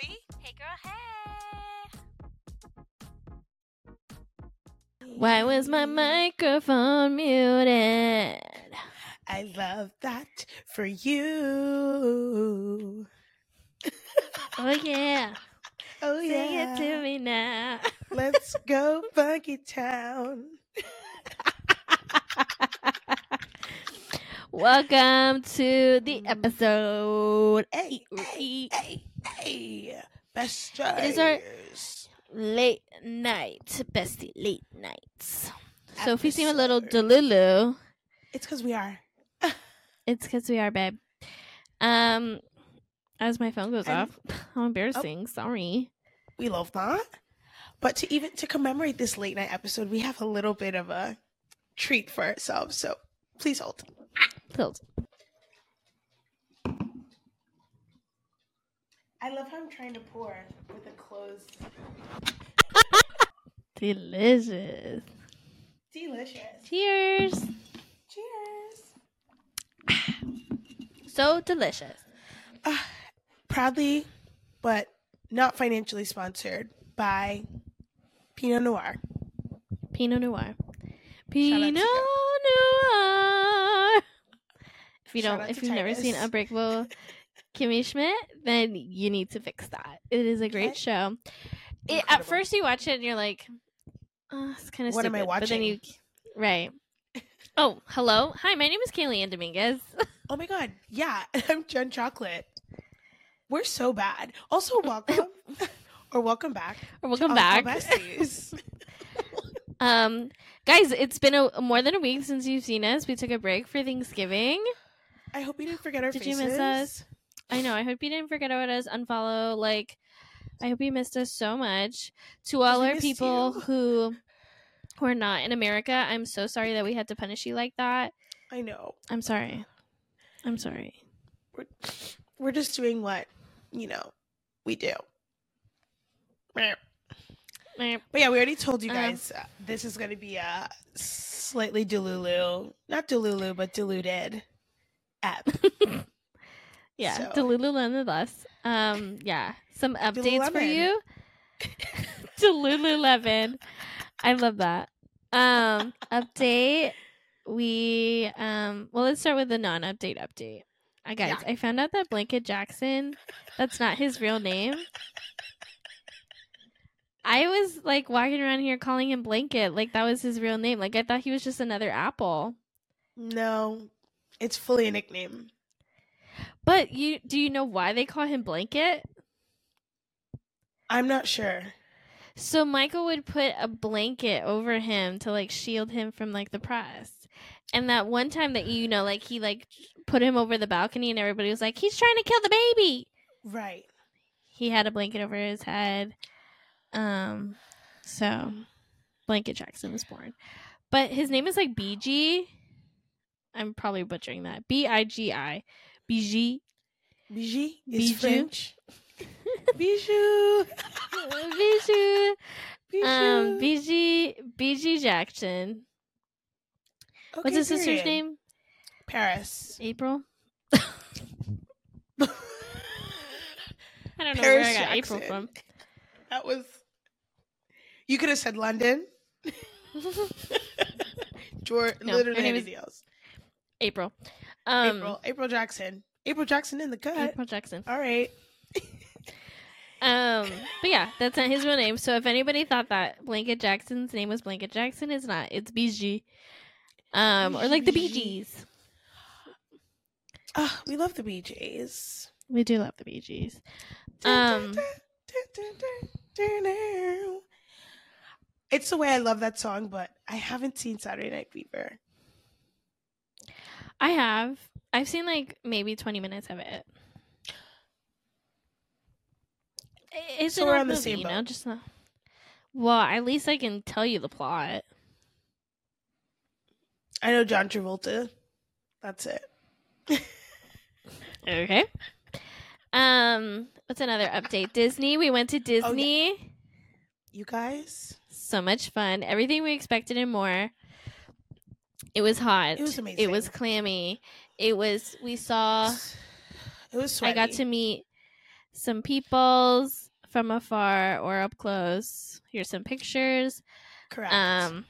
Bobby. Hey girl, hey. Why was my microphone muted? I love that for you. Oh yeah. Oh Sing yeah. it to me now. Let's go Funky Town. Welcome to the episode Hey, hey, hey, hey. Best It is our- late night, bestie late nights. So if we seem a little Episode. delulu, It's because we are. it's because we are, babe. Um, as my phone goes And- off, how embarrassing. Sorry. We love that. But to even to commemorate this late night episode, we have a little bit of a treat for ourselves. So please hold. Pills. I love how I'm trying to pour with a closed. Delicious. Delicious. Cheers. Cheers. So delicious. Proudly, but not financially sponsored by Pinot Noir. Pinot Noir. Pinot Noir. If you Shout don't, if you've never seen Titus. Unbreakable Kimmy Schmidt, then you need to fix that. It is a great Okay. show. It, at first, you watch it and you're like, oh, it's kind of What stupid. am I But then watching? you, right. Oh, hello. Hi, my name is Kaylee Ann Dominguez. Oh my god. Yeah, I'm Jen Chocolate. We're so bad. Also, welcome or welcome back. or welcome back. Besties. Um, guys, it's been a more than a week since you've seen us. We took a break for Thanksgiving. I hope you didn't forget our Did you miss us? I know. I hope you didn't forget about us. Unfollow. Like, I hope you missed us so much. To all our people you. who who are not in America, I'm so sorry that we had to punish you like that. I know. I'm sorry. I'm sorry. We're, we're just doing what, you know, we do. But yeah, we already told you Um, guys uh, this is going to be a slightly delulu, not delulu, but diluted app. Yeah, So- Delulu nonetheless. Um, yeah, some updates for you. Delululemon. I love that. Um, update. We um. Well, let's start with the non-update update. I guys, Yeah. I found out that Blanket Jackson. That's not his real name. I was like walking around here calling him Blanket, like that was his real name. Like I thought he was just another apple. no, it's fully a nickname. But you do you know why they call him Blanket? I'm not sure. So Michael would put a blanket over him to like shield him from like the press. And that one time that you know, like he like put him over the balcony and everybody was like, He's trying to kill the baby. Right. He had a blanket over his head. Um so Blanket Jackson was born. But his name is like BG. I'm probably butchering that. B I G I. Is Bijou. French. Bijou. Bijou. Bijou. Um Jackson. What's Okay, his sister's name? Paris. April. I don't know where I got April from. That was. You could have said London. Or No, literally anything else. April. Um, April. April Jackson. April Jackson in the cut. April Jackson. All right. Um, but yeah, that's not his real name. So if anybody thought that Blanket Jackson's name was Blanket Jackson, it's not. It's BG. Um, or like the Bee. Gees. Ah, we love the Bee Gees. We do love the Bee Gees. Um, It's the way I love that song, but I haven't seen Saturday Night Fever. I have. I've seen like maybe twenty minutes of it. It's So we're on the movie, same you know. Just not. Well, at least I can tell you the plot. I know John Travolta. That's it. Okay. Um, what's another update? Disney. We went to Disney. You guys, So much fun. Everything we expected and more. It was hot. It was amazing. It was clammy. It was. We saw. it was Sweaty. I got to meet some peoples from afar or up close. Here's some pictures. Correct. Um,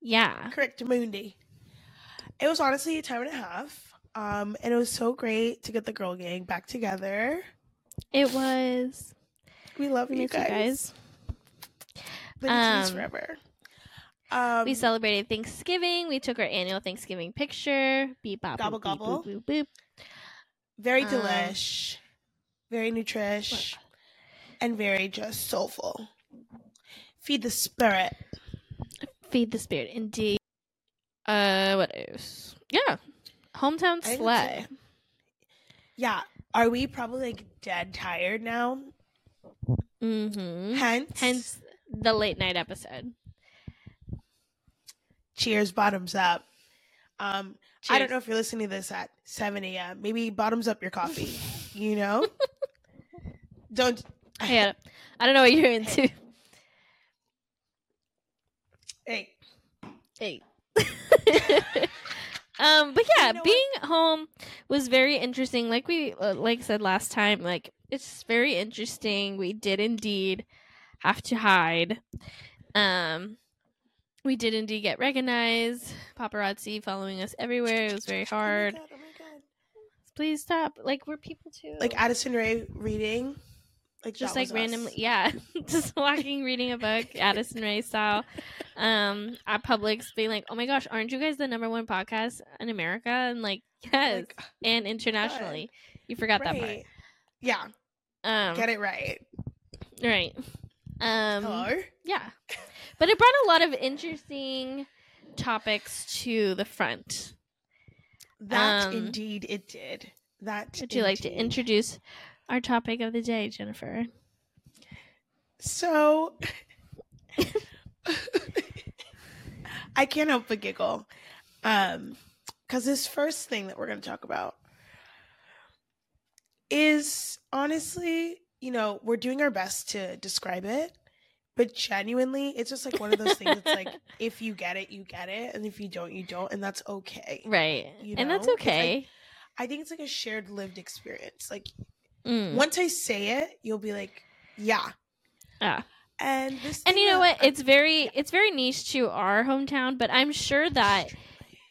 yeah, Correct, Mundi. It was honestly a time and a half. Um, and it was so great to get the girl gang back together. it was. We love We you miss you guys. guys. Um, forever. Um, we celebrated Thanksgiving. We took our annual Thanksgiving picture. Beep bop Gobble, boop, gobble. boop, boop, boop. very um, delish, very nutrish, and very just soulful. Feed the spirit. Feed the spirit, indeed. Uh, what else? Yeah, hometown slay. Yeah. Are we probably like dead tired now? Mm-hmm. Hence, Hence the late night episode. Cheers, bottoms up. Um, I don't know if you're listening to this at 7 a.m. Maybe bottoms up your coffee. you know? don't. Hey, I- don't know what you're into. Hey, Hey. um, but yeah, You know what? being home was very interesting. Like we uh, like said last time, like it's very interesting. We did indeed have to hide. Um, we did indeed get recognized. Paparazzi following us everywhere. It was very Oh my hard. God, oh my God. Please stop. Like we're people too. Like Addison Rae reading. Like just like was us. randomly yeah just walking reading a book addison rae style um at publix being like oh my gosh aren't you guys the number one podcast in america and like yes Like, and internationally you forgot that part. Yeah, um get it right. right um Hello. yeah but it brought a lot of interesting topics to the front That Um, indeed it did. That would you like to introduce our topic of the day jennifer So I can't help but giggle. Um because this first thing that we're going to talk about is honestly, you know, we're doing our best to describe it, but genuinely, it's just like one of those things. It's like if you get it, you get it, and if you don't, you don't, and that's okay. right You know? and that's? Like- okay I think it's like a shared lived experience. Like Mm. once I say it, you'll be like, yeah. Ah. And this and you know what I'm- it's very it's very niche to our hometown but i'm sure that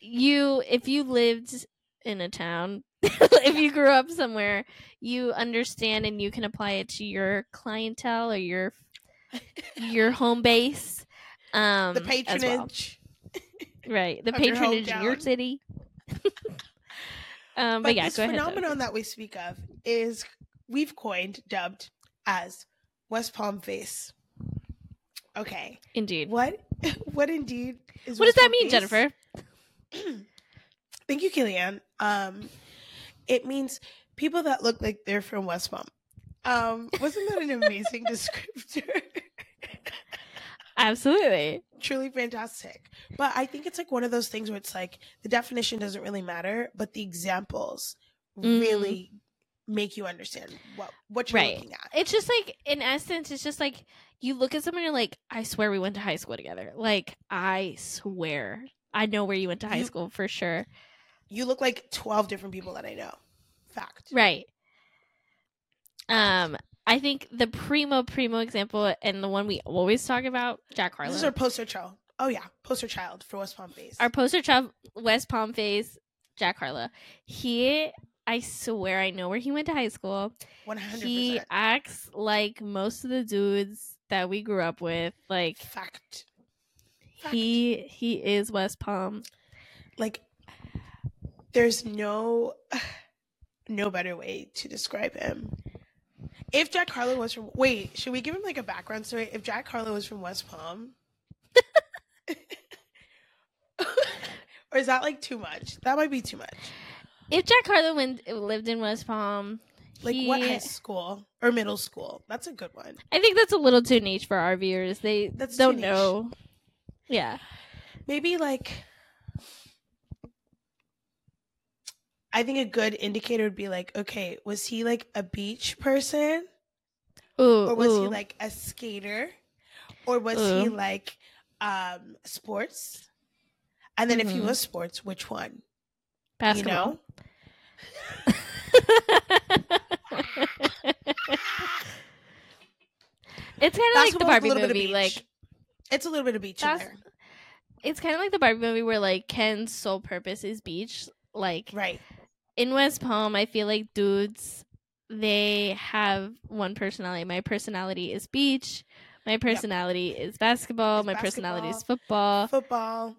you if you lived in a town if you grew up somewhere you understand and you can apply it to your clientele or your your home base um the as well. patronage. right the your patronage in your city um but, But yeah this go ahead phenomenon that we speak of is we've coined, dubbed as West Palm face. Okay, indeed what what indeed is what West does that Palm mean face? jennifer Thank you, Kellyanne. Um, it means people that look like they're from West Palm. Um, wasn't that an amazing descriptor? absolutely Truly fantastic. But I think it's like one of those things where it's like the definition doesn't really matter, but the examples Mm. really make you understand what what you're Right. looking at. it's just like in essence it's just like you look at someone and you're like i swear we went to high school together like i swear i know where you went to high You- school for sure You look like 12 different people that I know. Fact. right um i think the primo primo example and the one we always talk about jack harlow This is our poster child. Oh yeah, poster child for West Palm Face. our poster child west palm face jack harlow he i swear i know where he went to high school 100%. he acts like most of the dudes that we grew up with like Fact. he he is west palm Like there's no no better way to describe him. If Jack Harlow was from wait, should we give him like a background story? If Jack Harlow was from West Palm, or is that like too much? That might be too much. if Jack Harlow went, lived in West Palm, Like he, what high school or middle school? That's a good one. I think that's a little too niche for our viewers. They That's don't know. Yeah, Maybe like I think a good indicator would be like, okay, was he like a beach person? ooh, Or was he like a skater? Or was he like um sports? And then if he Mhm. was sports, which one? basketball? You know? It's kind of like the Basketball is a Barbie little bit of movie. beach. Like It's a little bit of beach in there. it's kind of like the Barbie movie where like Ken's sole purpose is beach. Like Right. In West Palm, I feel like dudes they have one personality. My personality is beach. My personality is basketball. Is My personality is football. Football.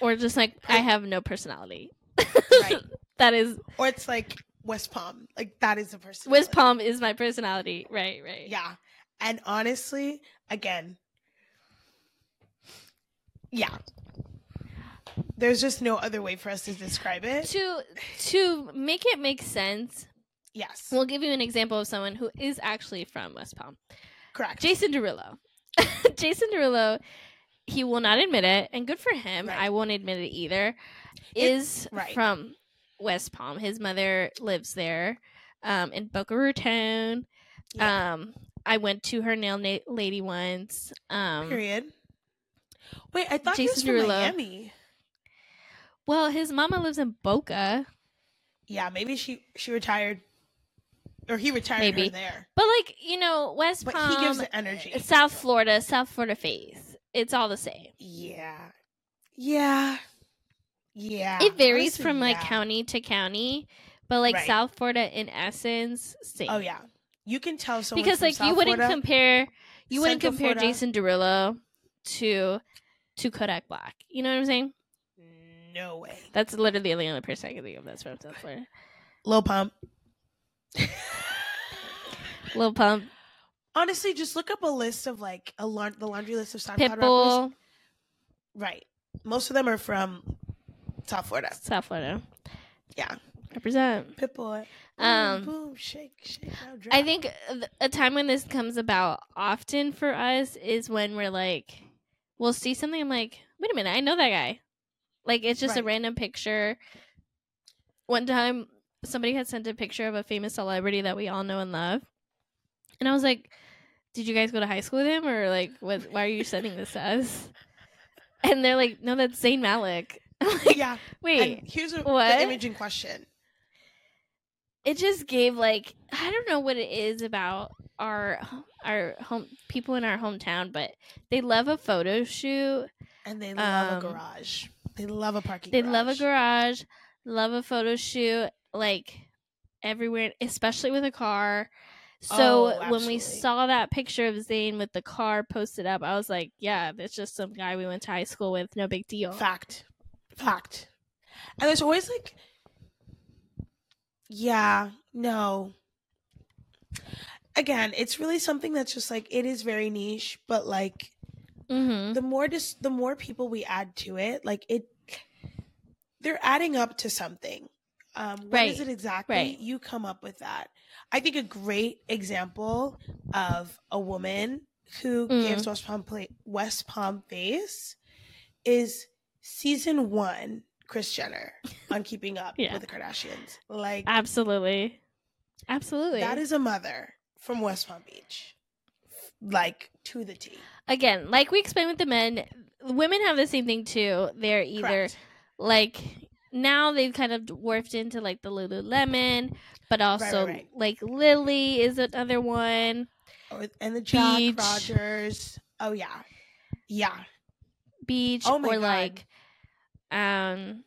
Or just like I have no personality. Right. that is or it's like West Palm. Like that is the person. West Palm is my personality. Right, right. Yeah. And honestly, again, yeah. There's just no other way for us to describe it. To to make it make sense, Yes. we'll give you an example of someone who is actually from West Palm. Correct. Jason Derulo. Jason Derulo, he will not admit it, and good for him. Right. I won't admit it either. Is right. from West Palm. His mother lives there, um, in Boca Raton. Yeah. Um, I went to her nail na- lady once. Um, Period. Wait, I thought he was Jason from Derulo. Miami. Well, his mama lives in Boca, Yeah, maybe she she retired, or he retired Maybe. her there. but like you know, West But Palm, he gives the energy. Uh, South Florida, South Florida face. It's all the same. Yeah, yeah, yeah. it varies Honestly, from like yeah. county to county, but like Right. South Florida in essence, same. Oh yeah, you can tell someone because like you wouldn't Florida, compare you wouldn't compare Florida. Jason Derulo to to Kodak Black. You know what I'm saying? No way. That's literally the only person I can think of that's from South Florida. Low pump. Lil Pump, Honestly, just look up a list of like a la- the laundry list of SoundCloud rappers. Pitbull, Right. Most of them are from South Florida. South Florida. Yeah. Represent. Pitbull. Um, boom, boom, shake, shake. I think a time when this comes about often for us is when we're like, we'll see something. I'm like, wait a minute, I know that guy. Like it's just a random picture. One time, somebody had sent a picture of a famous celebrity that we all know and love, and I was like, "Did you guys go to high school with him, or like, what? Why are you sending this to us?" And they're like, "No, that's Zayn Malik." Like, yeah. wait, And here's a, what? the image in question. it just gave like I don't know what it is about our our home people in our hometown, but they love a photo shoot. And they love Um, a garage. They love a parking They garage. love a garage, love a photo shoot, like everywhere, especially with a car. So Oh, when we saw that picture of Zayn with the car posted up, I was like, "Yeah, that's just some guy we went to high school with. No big deal." Fact. Fact. And there's always like, yeah, no. Again, it's really something that's just like it is very niche, but like Mm-hmm. the more just the more people we add to it, like it, they're adding up to something. Um, what is Right, it exactly? right. You come up with that. I think a great example of a woman who Mm. gives West Palm play, West Palm face is season one Kris Jenner on Keeping Up Yeah. with the Kardashians. Like Absolutely, absolutely. that is a mother from West Palm Beach, like to the T. again, like we explained with the men, women have the same thing too. They're either Correct. like now they've kind of dwarfed into like the Lululemon, but also right. like Lilly is another one. Or, and the Jack Beach. Rogers. Oh yeah, yeah. Beach Oh my or God. like um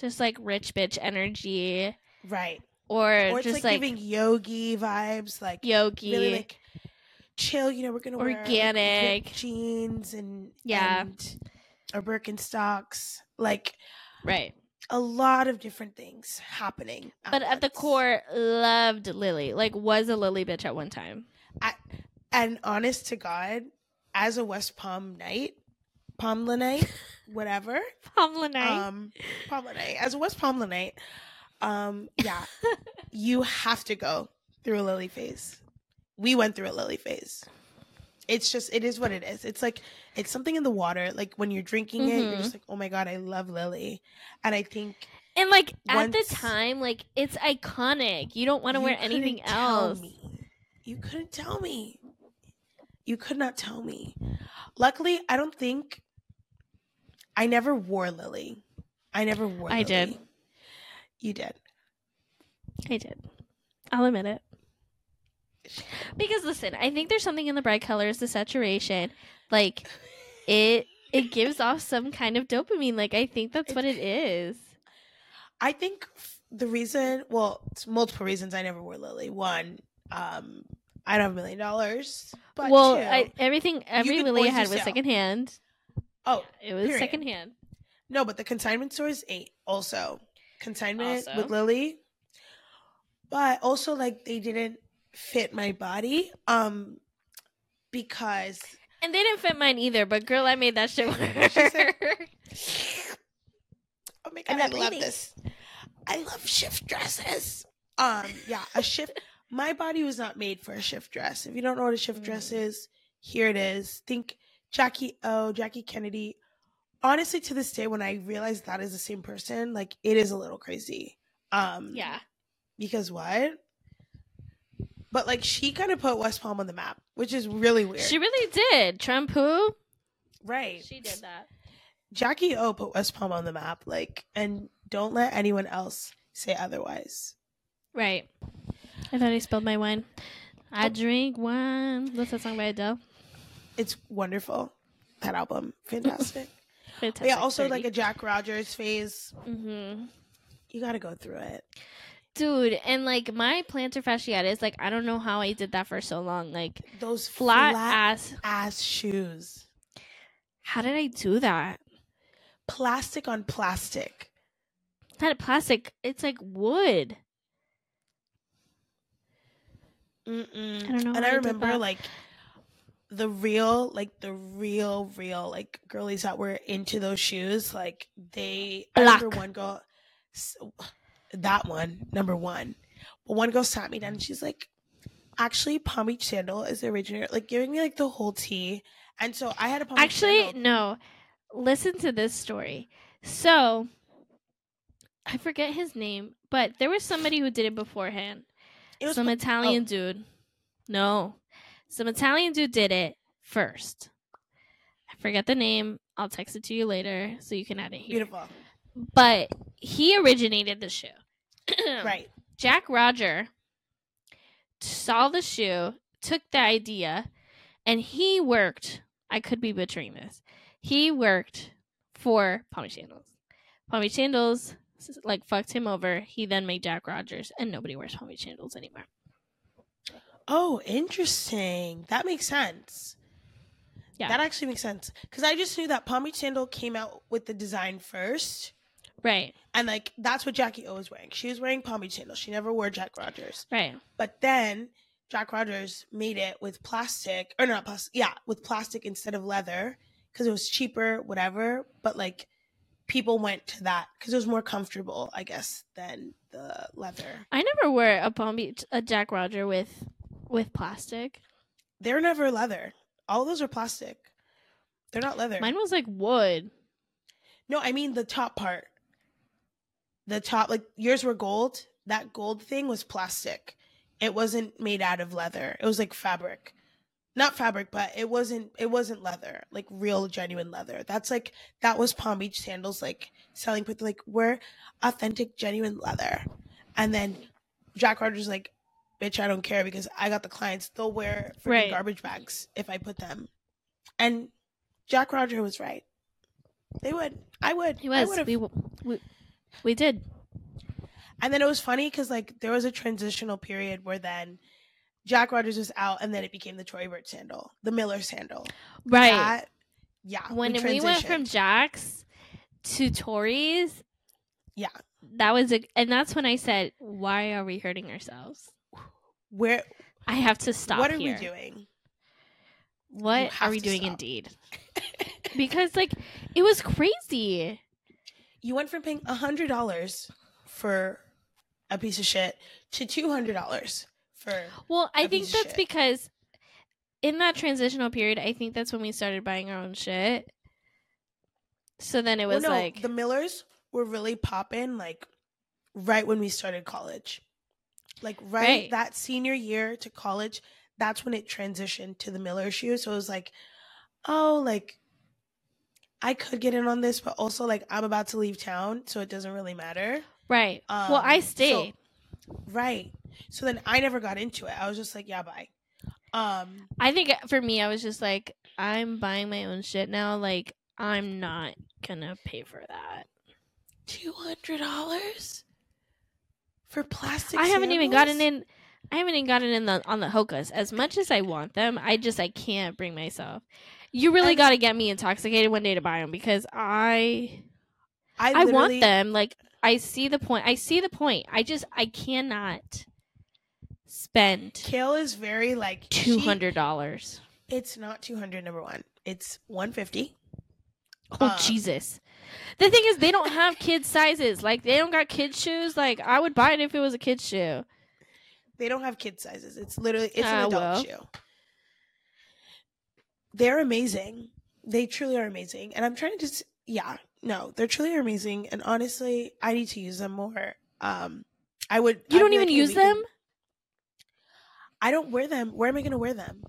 just like rich bitch energy Right. or, Or it's just like, like, giving yogi vibes, like yogi. really like chill. You know, we're gonna wear like, Organic. ripped jeans and Yeah. and, or Birkenstocks. Like right. a lot of different things happening. But at the core loved Lilly. Like was a Lilly bitch at one time. and honest to God, as a West Palm night, Palmla night, whatever. Palm Knight. Um, Palmla night. As a West Palmla night, um, yeah, you have to go through a lilly phase. We went through a lilly phase. It's just, it is what it is. It's like, it's something in the water. Like when you're drinking it, you're Mhm. just like, oh my God, I love Lilly. And I think And like at the time, like it's iconic. You don't want to wear anything else. me. You couldn't tell me. You could not tell me. Luckily, I don't think I never wore Lilly. I never wore I Lilly. did. You did. I did. I'll admit it. Because listen, I think there's something in the bright colors, the saturation, like it it gives off some kind of dopamine. Like I think that's what it is. I think the reason, well, it's multiple reasons I never wore Lilly. One, um, I don't have a million dollars. But well, two, I, everything every Lilly I had was secondhand. oh It was Period. secondhand. no, but the consignment store is eight. Also, consignment Also. with Lilly, but also like they didn't fit my body. Um, because And they didn't fit mine either, but girl, I made that shit work. Said- oh my god, I love this. I love shift dresses. Um, yeah, a shift. my body was not made for a shift dress. If you don't know what a shift dress Mm. is, here it is. Think Jackie O, Jackie Kennedy. Honestly, to this day, when I realized that is the same person, like it is a little crazy. Um, yeah. because what? But like she kind of put West Palm on the map, which is really weird. She really did. Trump who? right. She did that. Jackie O put West Palm on the map, like, and don't let anyone else say otherwise. Right. I thought I spilled my wine. I drink wine. That's a song by Adele. It's wonderful. That album, fantastic. Fantastic. yeah, also like a Jack Rogers phase. Mm-hmm. You got to go through it. Dude, and like my plantar fasciitis, like I don't know how I did that for so long. Like Those flat, flat, ass. ass shoes, How did I do that? plastic on plastic. Not plastic. It's like wood. Mm-mm. I don't know And I I remember like the real, like the real, real, like girlies that were into those shoes. Like they, I remember one girl, s- that one, number one. But one girl sat me down and she's like, actually, Palm Beach Sandal is the originator, like giving me like the whole tea. And so I had a Palm Beach Actually, no. Listen to this story. So, I forget his name, but there was somebody who did it beforehand. It was Some pa- oh. Italian oh. dude. No. Some Italian dude did it first. I forget the name. I'll text it to you later so you can add it here. beautiful. But he originated the shoe. Right. Jack Roger saw the shoe, took the idea, and he worked. I could be butchering this. He worked for Palmy Sandals. Palmy Sandals like fucked him over. He then made Jack Rogers, and nobody wears Palmy Sandals anymore. Oh, interesting. That makes sense. Yeah. That actually makes sense. Because I just knew that Beach Sandal came out with the design first. Right, And like that's what Jackie O was wearing. She was wearing Palm Beach Sandal. She never wore Jack Rogers. right. But then Jack Rogers made it with plastic, or not plastic, yeah, with plastic instead of leather because it was cheaper, whatever. But like people went to that because it was more comfortable, I guess, than the leather. I never wore a Palm Beach a Jack Roger with with plastic. They're never leather. All those are plastic. They're not leather. Mine was like wood. No, I mean the top part. The top, like yours were gold. That gold thing was plastic. It wasn't made out of leather. It was like fabric. Not fabric, but it wasn't it wasn't leather, like real genuine leather. That's like that was Palm Beach sandals like selling with like we're authentic genuine leather. And then Jack Rogers like, bitch, I don't care because I got the clients. They'll wear freaking Right. garbage bags if I put them. And Jack Roger was right. They would. I would. He was. would've. We, we we did. And then it was funny because like there was a transitional period where then Jack Rogers was out, and then it became the Tory Burch sandal, the Miller sandal. Right. That- yeah. when we went from. Jack's to Tory's, yeah, that was a, and that's when I said, "Why are we hurting ourselves? where I have to stop. what are here. we doing? What are we doing? stop. Indeed, because like it was crazy. You went from paying a hundred dollars for a piece of shit to two hundred dollars for Well, I think that's because in that transitional period, I think that's when we started buying our own shit. So then it Well, was no, like, the Millers were really popping like right when we started college. Like right, Right. that senior year to college, that's when it transitioned to the Miller shoe. So it was like, oh, like I could get in on this, but also like I'm about to leave town, so it doesn't really matter. right. well, I Um, so- Right. So then I never got into it. I was just like, yeah, bye. Um, I think for me, I was just like, I'm buying my own shit now. Like, I'm not gonna pay for that. two hundred dollars for plastic. I haven't even gotten in. I haven't even gotten in the on the hokas. As much as I want them, I just I can't bring myself. You really And- got to get me intoxicated one day to buy them because I I, I want them. Like I see the point. I see the point. I just I cannot spend Kale is very like two hundred dollars. It's not two hundred. Number one, it's one fifty. Oh Um, Jesus! The thing is, they don't have kids sizes. Like they don't got kids shoes. Like I would buy it if it was a kid's shoe. They don't have kid sizes. It's literally it's Ah, an adult well. shoe. They're amazing. They truly are amazing. And I'm trying to just yeah, no, they're truly amazing. And honestly, I need to use them more. Um, I would. You I'd don't even like, use can- them. I don't wear them. Where am I going to wear them?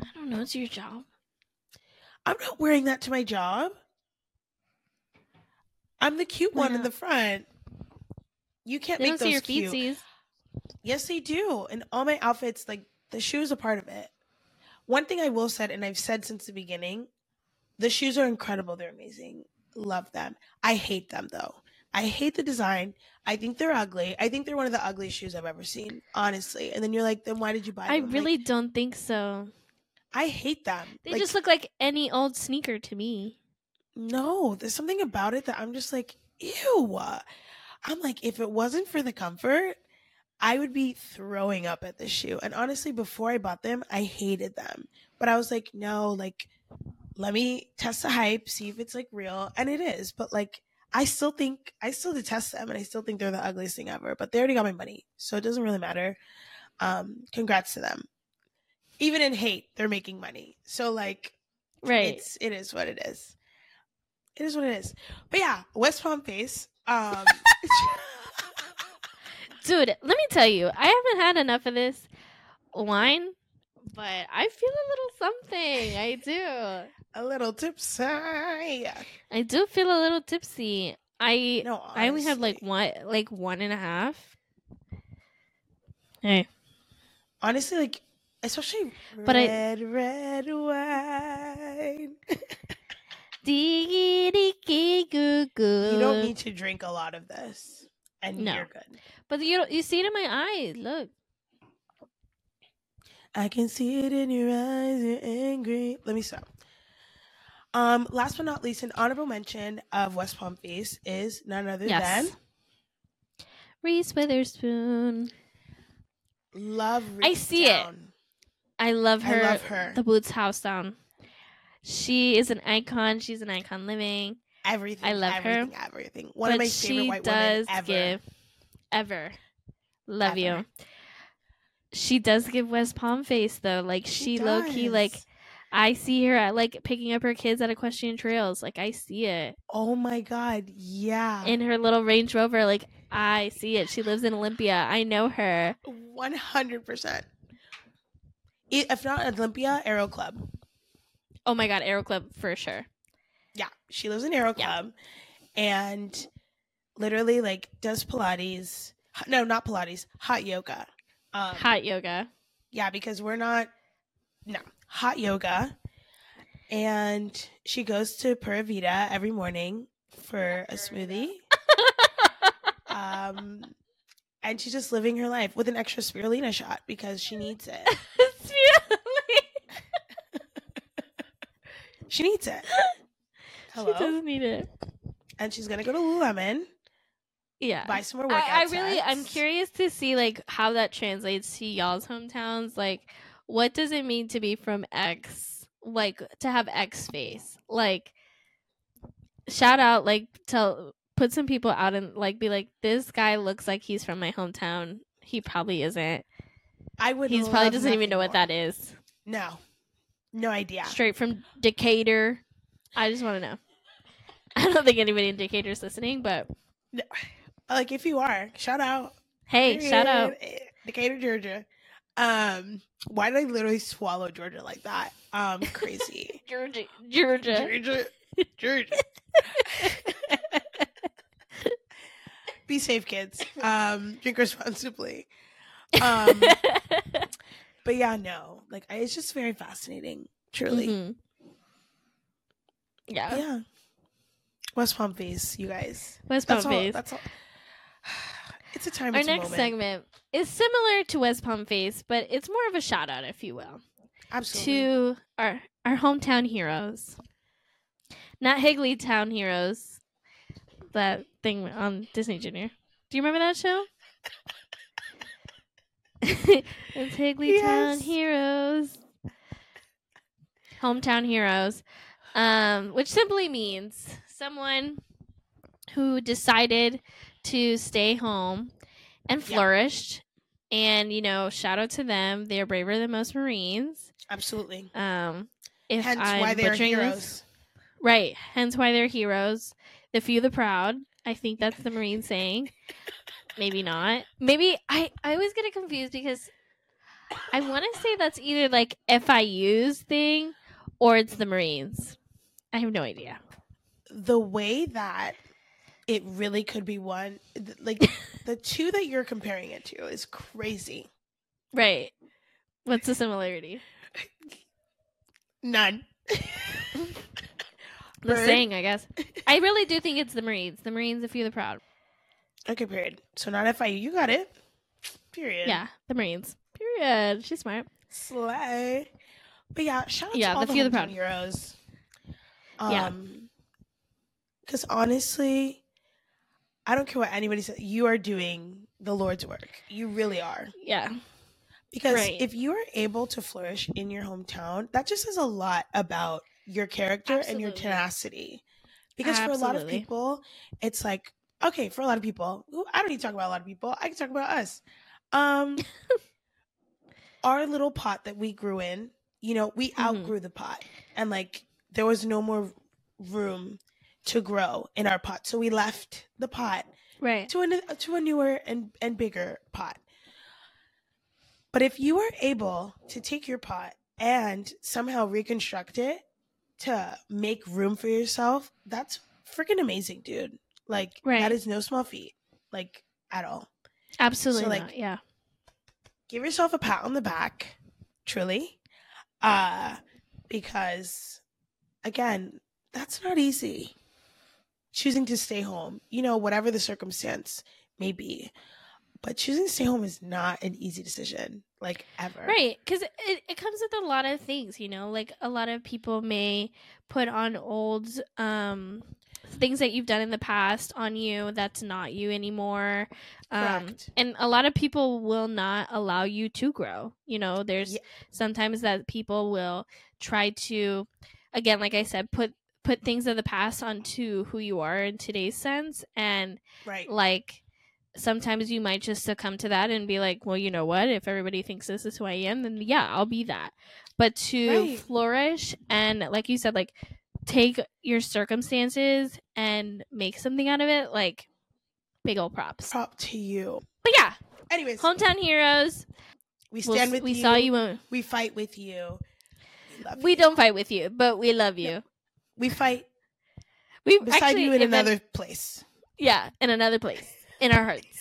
I don't know. It's your job. I'm not wearing that to my job. I'm the cute Why one in the front. You can't They make those your cute. feetsies. Yes, they do. And all my outfits, like the shoes are part of it. One thing I will said, and I've said since the beginning, the shoes are incredible. They're amazing. Love them. I hate them though. I hate the design. I think they're ugly. I think they're one of the ugliest shoes I've ever seen, honestly. And then you're like, then why did you buy them? I I'm like, really don't think so. I hate them. They Like, just look like any old sneaker to me. no, there's something about it that I'm just like, ew. I'm like, if it wasn't for the comfort, I would be throwing up at this shoe. And honestly, before I bought them, I hated them. But I was like, no, like, let me test the hype, see if it's like real. And it is. But like, I still think, I still detest them and I still think they're the ugliest thing ever. But they already got my money. So it doesn't really matter. Um, congrats to them. Even in hate, they're making money. So like, Right. it's it is what it is. It is what it is. But yeah, West Palm Face. Um Dude, let me tell you, I haven't had enough of this wine, but I feel a little something. I do. a little tipsy. I do feel a little tipsy. I No, I only have like one like one and a half. Hey. honestly like especially But I- red, red wine. Diggy goo goo. you don't need to drink a lot of this. And No. you're good. But you you see it in my eyes. Look. I can see it in your eyes, you're angry. Let me stop. Um, last but not least, an honorable mention of West Palm Face is none other Yes. than Reese Witherspoon. Love. Reese I Reach see it. I love I her. love her. The Boots House down. She is an icon. She's an icon living. Everything. I love her. everything, Everything. One but of my she favorite white does women ever. give ever. Love Ever. you. She does give West Palm face though. Like she, low key like. I see her at like picking up her kids at equestrian trails. Like I see it Oh my god, yeah. in her little Range Rover. Like I see it. She lives in Olympia. I know her. One hundred percent. If not Olympia, Aero Club. Oh my god, Aero Club for sure. Yeah, she lives in Aero Yeah. Club, and literally like does Pilates. No, not Pilates. Hot yoga. Um, Hot yoga. Yeah, because we're not. No, hot yoga, and she goes to Pura Vida every morning for a smoothie. um, and she's just living her life with an extra spirulina shot because she needs it. She needs it. Hello, She doesn't need it. and she's gonna go to Lululemon, Yeah. buy some more workout I, I really I'm curious to see like how that translates to y'all's hometowns. Like what does it mean to be from X? Like to have X face. Like shout out like tell put some people out and like be like, this guy looks like he's from my hometown. He probably isn't. I would. He's probably doesn't even know what that is. No, no idea. Straight from Decatur. I just want to know. I don't think anybody in Decatur is listening, but Like if you are, shout out. hey, shout out. Decatur, Georgia. Um, why did I literally swallow Georgia like that? Um, crazy. Georgia. Georgia. Georgia, Georgia. be safe, kids. Um, drink responsibly. Um, but yeah, no, like I, it's just very fascinating. Truly, Mhm. Yeah. yeah. West Palm face, you guys. West Palm That's all. Face. That's all. It's a time. Our next moment. segment is similar to West Palm Face, but it's more of a shout out, if you will, Absolutely. to our our hometown heroes. Not Higglytown Heroes. That thing on Disney Junior. Do you remember that show? it's Higglytown Heroes. Hometown Heroes. Um, which simply means someone who decided to stay home and Yeah. flourished. And, you know, shout out to them. They're braver than most Marines. Absolutely. Um, if Hence I'm why they are butchering heroes. this- right? Hence why they're heroes. The few, the proud. I think that's the Marine saying. Maybe not. Maybe I. I always get it confused because I want to say that's either like FIU's thing or it's the Marines. I have no idea. The way that it really could be one, like the two that you're comparing it to, is crazy. Right. What's the similarity? None. The saying, I guess. I really do think it's the Marines. The Marines, the few, the proud. Okay, period. So not FIU. You got it. Period. Yeah, the Marines. Period. She's smart. Slay. But yeah, shout out Yeah, to all the the, few, the proud. heroes. Yeah. Um, because honestly, I don't care what anybody says. You are doing the Lord's work. You really are. Yeah. Because Right. if you are able to flourish in your hometown, that just says a lot about your character and your tenacity. Because for a lot of people, it's like, okay, for a lot of people, I don't need to talk about a lot of people. I can talk about us. Um, our little pot that we grew in, you know, we Mhm. outgrew the pot, and like there was no more room to grow in our pot, so we left the pot Right. to a to a newer and and bigger pot. But if you are able to take your pot and somehow reconstruct it to make room for yourself, that's freaking amazing, dude. Like Right. that is no small feat, like at all. Absolutely So, like, not. Yeah. Give yourself a pat on the back, truly, uh, because again, that's not easy. Choosing to stay home, you know, whatever the circumstance may be, but choosing to stay home is not an easy decision, like ever. Right. Because it, it comes with a lot of things, you know, like a lot of people may put on old um, things that you've done in the past on you that's not you anymore. Um, and a lot of people will not allow you to grow. You know, there's Ye- sometimes that people will try to, again, like I said, put put things of the past onto who you are in today's sense and Right. like sometimes you might just succumb to that and be like well you know what if everybody thinks this is who i am then yeah i'll be that but to Right. flourish and like you said like take your circumstances and make something out of it like big old props Prop to you. but yeah Anyways, hometown heroes we We'll stand with we you. saw you when We fight with you. We love we you. don't fight with you but we love you We fight we beside actually you in another place. yeah in another place in our hearts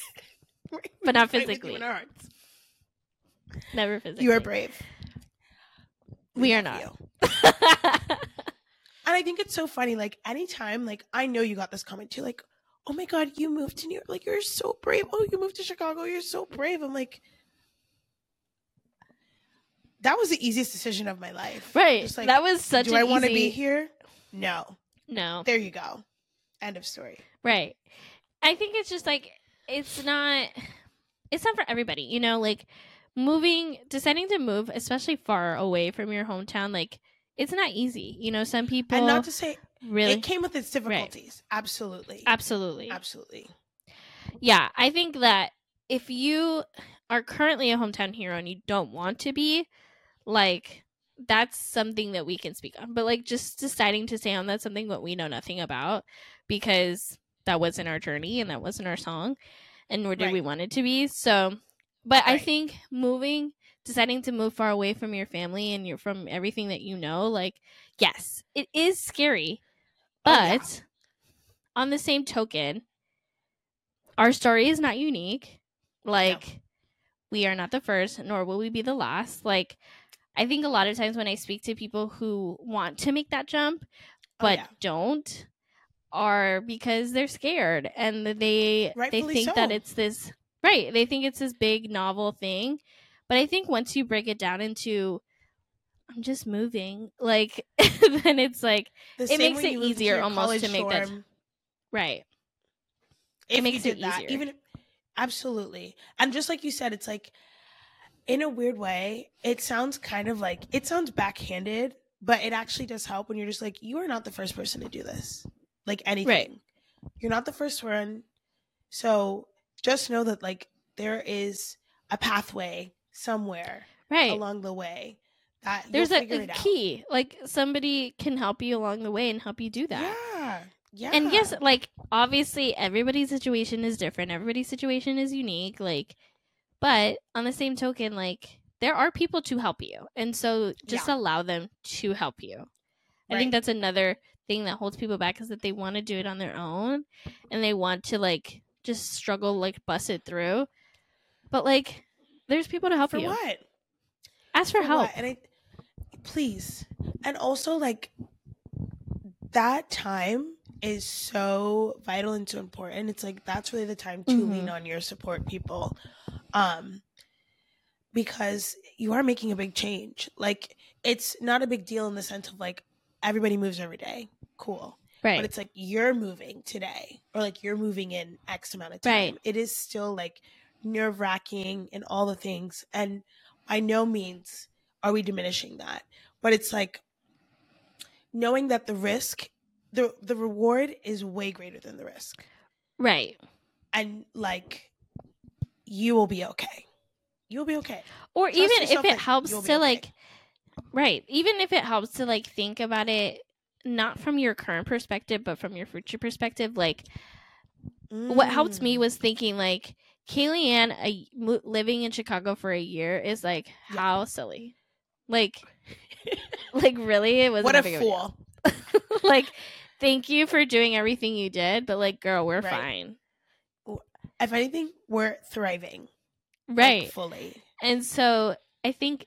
But not We fight with you physically. in our hearts. never physically You are brave. We are not. And I think it's so funny. Like anytime, like I know you got this comment too. Like, oh my god, you moved to New York. Like you're so brave. Oh, you moved to Chicago. You're so brave. I'm like, that was the easiest decision of my life. right Just like, that was such do I want to easy- be here? No. no There you go. End of story. Right. I think it's just like it's not it's not for everybody, you know, like moving deciding to move especially far away from your hometown like it's not easy. You know, some people and not to say really it came with its difficulties. Absolutely. absolutely. Absolutely. Yeah, I think that if you are currently a hometown hero and you don't want to be, like that's something that we can speak on. But like just deciding to stay on that's something that we know nothing about because that wasn't our journey and that wasn't our song and nor did we want it to be. So but I think moving deciding to move far away from your family and your from everything that you know, like yes, it is scary. Oh, yeah. But on the same token, our story is not unique. Like we are not the first, nor will we be the last. Like I think a lot of times when I speak to people who want to make that jump Oh, but yeah. don't are because they're scared and they they Rightfully think that it's this right they think it's this big novel thing. But i think once you break it down into i'm just moving like then it's like The it makes it you moved into easier almost to make that- right. If you makes it that, easier. Even absolutely, and just like you said, it's like in a weird way, it sounds kind of like it sounds backhanded, but it actually does help when you're just like, you are not the first person to do this. Like anything, you're not the first one. So just know that like there is a pathway somewhere right. along the way that there's a, figure a it out. key. Like somebody can help you along the way and help you do that. Yeah, yeah, and yes like obviously everybody's situation is different. Everybody's situation is unique. Like but on the same token like there are people to help you and so just allow them to help you i think that's another thing that holds people back is that they want to do it on their own and they want to like just struggle like bust it through but like there's people to help for you what? ask for, For help what? And I please. And also like that time is so vital and so important. It's like that's really the time to Mhm. lean on your support people. Um because you are making a big change. Like it's not a big deal in the sense of like everybody moves every day. Cool. right But it's like you're moving today or like you're moving in X amount of time. Right. It is still like nerve wracking and all the things. And by no means are we diminishing that. But it's like knowing that the risk, the the reward is way greater than the risk. right And like you will be okay. You'll be okay. or Trust even if it helps to okay. like right even if it helps to like think about it not from your current perspective but from your future perspective like what helped me Mm. was thinking like Kaylee Ann a, living in Chicago for a year is like Yeah. how silly like like really it was what a fool. like thank you for doing everything you did but like girl we're Right. fine If anything, we're thriving. like, right fully. and so I think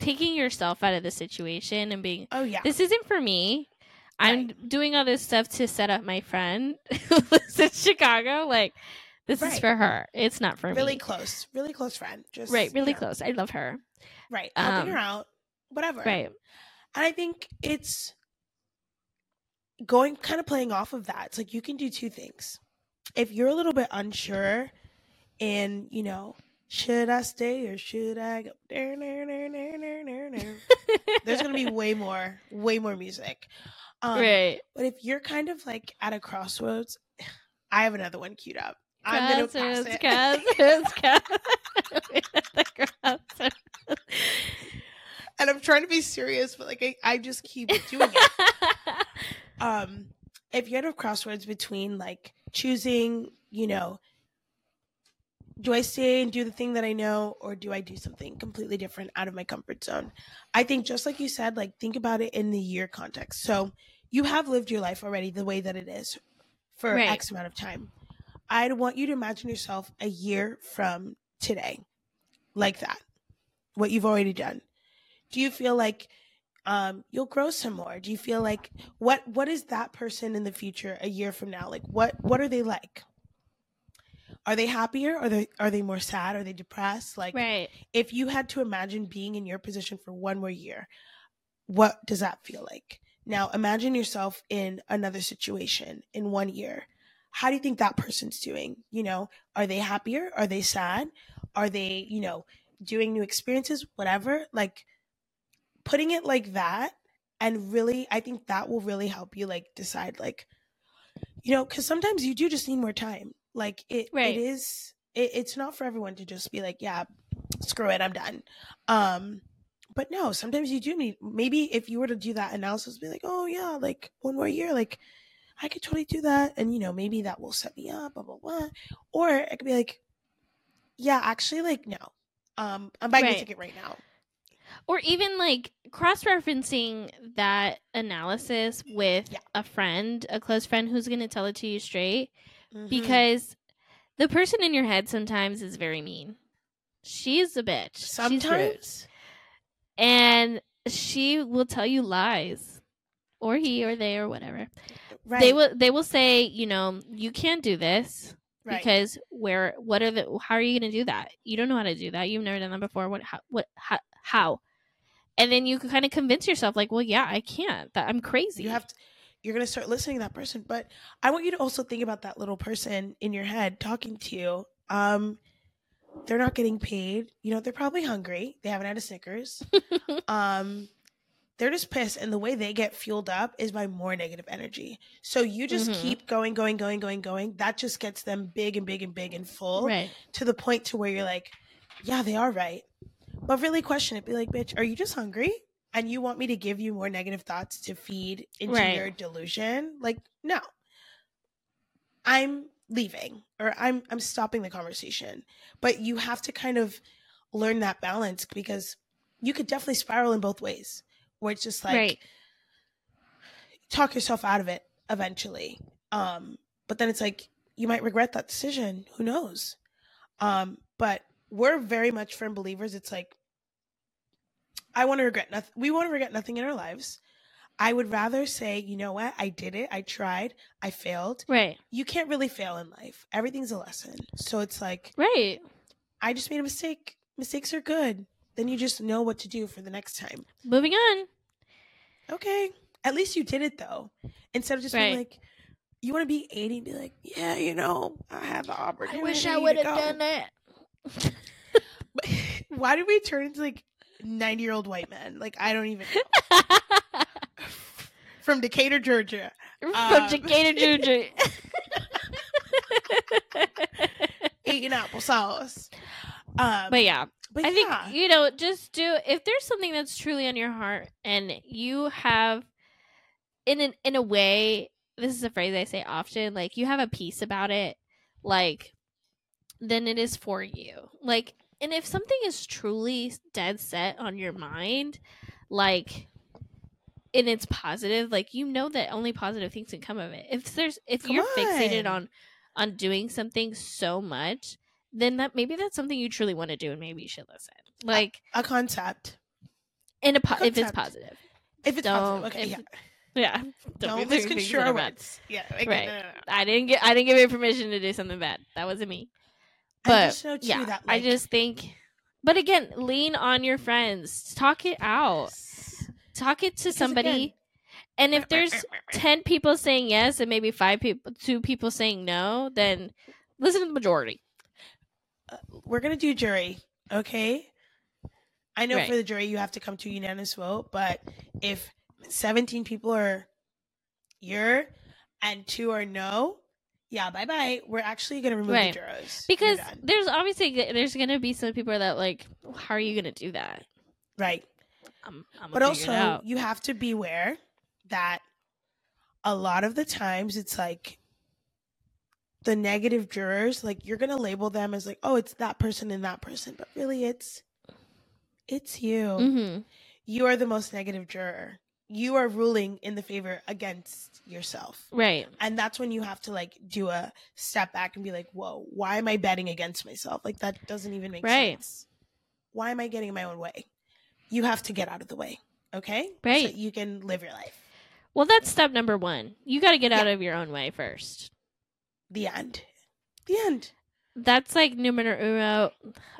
taking yourself out of the situation and being Oh yeah. this isn't for me. I'm Right. doing all this stuff to set up my friend who lives in Chicago. Like, this is for her. It's not for really me. Really close. Really close friend. Just right, you really know, close. I love her. Right. Helping Um, her out. Whatever. Right. And I think it's going kind of playing off of that. It's like you can do two things. If you're a little bit unsure and, you know, should I stay or should I go? There, there, there, there, there, there, there. There's to be way more, way more music. Um, right. But if you're kind of like at a crossroads, I have another one queued up. I'm to pass it. crossroads, crossroads. and I'm trying to be serious, but like I, I just keep doing it. um if you're at a crossroads between like choosing you know do i stay and do the thing that i know or do i do something completely different out of my comfort zone? I think just like you said like think about it in the year context. So you have lived your life already the way that it is for Right. x amount of time. I'd want you to imagine yourself a year from today like that what you've already done. Do you feel like um, you'll grow some more? Do you feel like what what is that person in the future a year from now? Like what what are they like? Are they happier? Are they are they more sad? Are they depressed? Like right. if you had to imagine being in your position for one more year, what does that feel like? Now imagine yourself in another situation in one year. How do you think that person's doing? You know, are they happier? Are they sad? Are they, you know, doing new experiences? Whatever. Like putting it like that and really I think that will really help you like decide like you know, cuz sometimes you do just need more time. Like it Right. it is it, it's not for everyone to just be like, yeah, screw it, I'm done. Um, but no, sometimes you do need. Maybe if you were to do that analysis, be like, oh yeah, like one more year, like I could totally do that, and you know maybe that will set me up, blah blah blah. Or it could be like, yeah, actually, like no, um, I'm buying Right. a ticket right now. Or even like cross referencing that analysis with Yeah. a friend, a close friend who's going to tell it to you straight. Mhm. because the person in your head sometimes is very mean. She's a bitch. Sometimes. and she will tell you lies, or he, or they, or whatever. Right. They will. They will say, you know, you can't do this right. because where? What are the? How are you going to do that? You don't know how to do that. You've never done that before. What? How? What? How? how? And then you can kind of convince yourself, like, well, yeah, I can't. That I'm crazy. you have to you're going to start listening to that person. But i want you to also think about that little person in your head talking to you. Um they're not getting paid. You know they're probably hungry. They haven't had a snickers. Um they're just pissed. And the way they get fueled up is by more negative energy. So you just Mhm. keep going going going going going. That just gets them big and big and big and full right. to the point to where you're like yeah they are right but really question it be like bitch are you just hungry and you want me to give you more negative thoughts to feed into Right. your delusion like no i'm leaving or i'm i'm stopping the conversation but you have to kind of learn that balance because you could definitely spiral in both ways where it's just like right. talk yourself out of it eventually. Um, but then it's like you might regret that decision. Who knows? Um, but we're very much firm believers. It's like I want to regret nothing. We want to regret nothing in our lives. I would rather say, you know what? I did it. I tried. I failed. Right. You can't really fail in life. Everything's a lesson. So it's like Right. I just made a mistake. Mistakes are good. Then you just know what to do for the next time. Moving on. Okay. At least you did it though. Instead of just being like, you want to be 80 and be like, yeah, you know, I had the opportunity. I wish I would have done it. Why did we turn into like 90 year old white men? Like, I don't even know. From Decatur, Georgia. From Um, Decatur, Georgia. Eating applesauce. Um, but yeah, but I yeah. think you know, just do if there's something that's truly on your heart and you have in an in a way, this is a phrase I say often, like you have a piece about it, like then it is for you. Like and if something is truly dead set on your mind, like and it's positive, like you know that only positive things can come of it. If there's if Come you're fixated on. on on doing something so much, then that maybe that's something you truly want to do and maybe you should listen. Like a concept. in a po- if it's positive. If it's Don't- positive. Okay, if- yeah. Yeah. Don't, things misconstrue words. Yeah. okay, Right. no, no, no. I didn't get I didn't give you permission to do something bad. That wasn't me. But yeah, that, I just think but again, lean on your friends. Talk it out. Talk it to Because somebody. again- and if there's 10 people saying yes and maybe 5 people 2 people saying no, then listen to the majority. Uh, we're gonna do jury, okay? I know Right. for the jury you have to come to a unanimous vote, but if 17 people are you're and two are no, yeah, bye bye. We're actually gonna remove Right. the jurors Because there's obviously there's going to be some people that like how are you going to do that? right, I'm, I'm but gonna also you have to beware that a lot of the times it's like the negative jurors, like you're gonna label them as like, oh, it's that person and that person, but really it's it's you. Mhm. you are the most negative juror. You are ruling in the favor against yourself. Right. And that's when you have to like do a step back and be like, whoa, why am I betting against myself? Like that doesn't even make Right. sense. Why am I getting in my own way? You have to get out of the way. Okay? Right. So you can live your life. Well, that's step number 1. You got to get out of your own way first. The end. The end. That's like numero uno.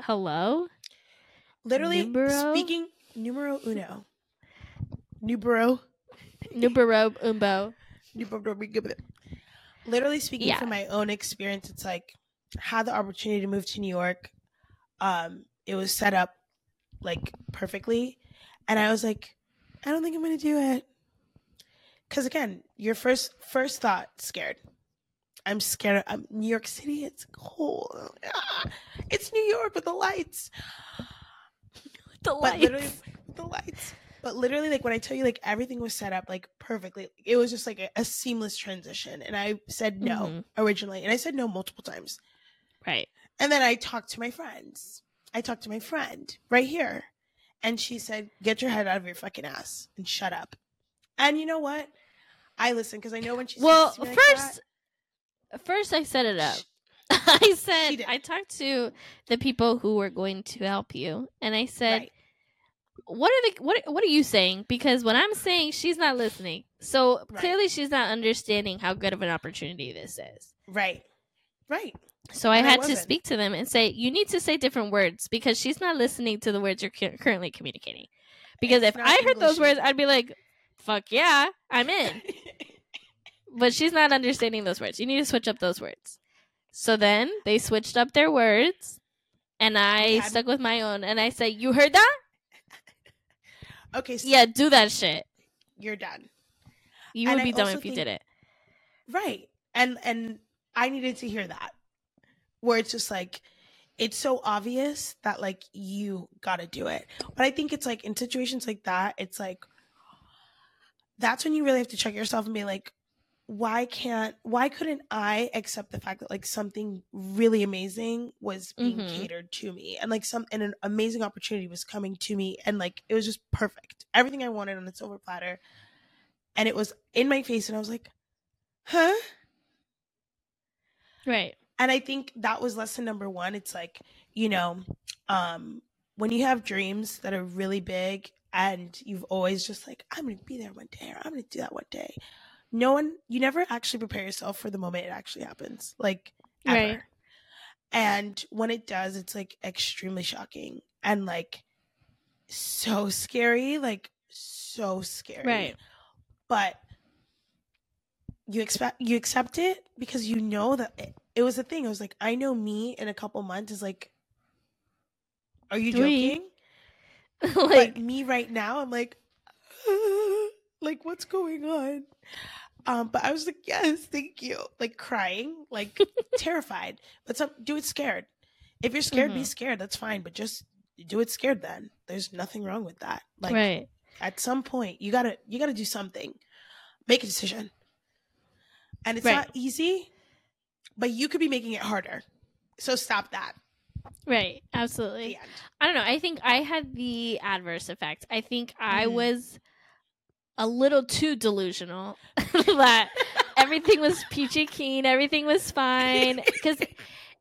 Hello? Literally Numero? speaking numero uno. Numero Numero umbo. New borough. Literally speaking Yeah. from my own experience it's like had the opportunity to move to new york um it was set up like perfectly. And i was like i don't think i'm gonna do it. Because again your first first thought scared. I'm scared i'm new york city it's cold. Ah, it's new york with the lights. The literally the lights but literally like when i tell you like everything was set up like perfectly it was just like a, a seamless transition and i said no Mhm. originally and i said no multiple times Right. and then i talked to my friends i talked to my friend right here and she said get your head out of your fucking ass and shut up and you know what i listen because i know when she Well, like first first I set it up. I said I talked to the people who were going to help you, and I said, right. "What are the what What are you saying? Because what I'm saying, she's not listening. So Right. clearly, she's not understanding how good of an opportunity this is." Right. Right. So I And I had to speak to them and say, "You need to say different words because she's not listening to the words you're cu- currently communicating." Because It's if I heard those words. I'd be like, "Fuck yeah, I'm in." but she's not understanding those words. You need to switch up those words. So then they switched up their words, and I Yeah. stuck with my own. And I said, "You heard that? Okay. So Yeah, do that shit. You're done. You And would I be dumb if you think- did it." Right. And and I needed to hear that. Where it's just like it's so obvious that like you got to do it. But I think it's like in situations like that, it's like that's when you really have to check yourself and be like why can't why couldn't I accept the fact that like something really amazing was being Mhm. catered to me and like some and an amazing opportunity was coming to me and like it was just perfect. Everything I wanted on a silver platter. And it was in my face and I was like, "Huh?" Right. and i think that was lesson number one it's like you know um when you have dreams that are really big and you've always just like i'm gonna be there one day or i'm gonna do that one day no one you never actually prepare yourself for the moment it actually happens like ever Right. and when it does it's like extremely shocking and like so scary like so scary Right. but you expect you accept it because you know that it, it was a thing. It was like I know me in a couple months is like, are you joking? like, but me right now, I'm like, like what's going on? Um, but I was like, yes, thank you, like crying, like terrified, but some do it scared. If you're scared, be Mhm. scared. That's fine, but just do it scared. Then there's nothing wrong with that. Like right. at some point you gotta you gotta do something make a decision and it's Right. not easy but you could be making it harder so stop that Right. Absolutely. I don't know. I think I had the adverse effect. I think I Mhm. was a little too delusional that everything was peachy keen, everything was fine because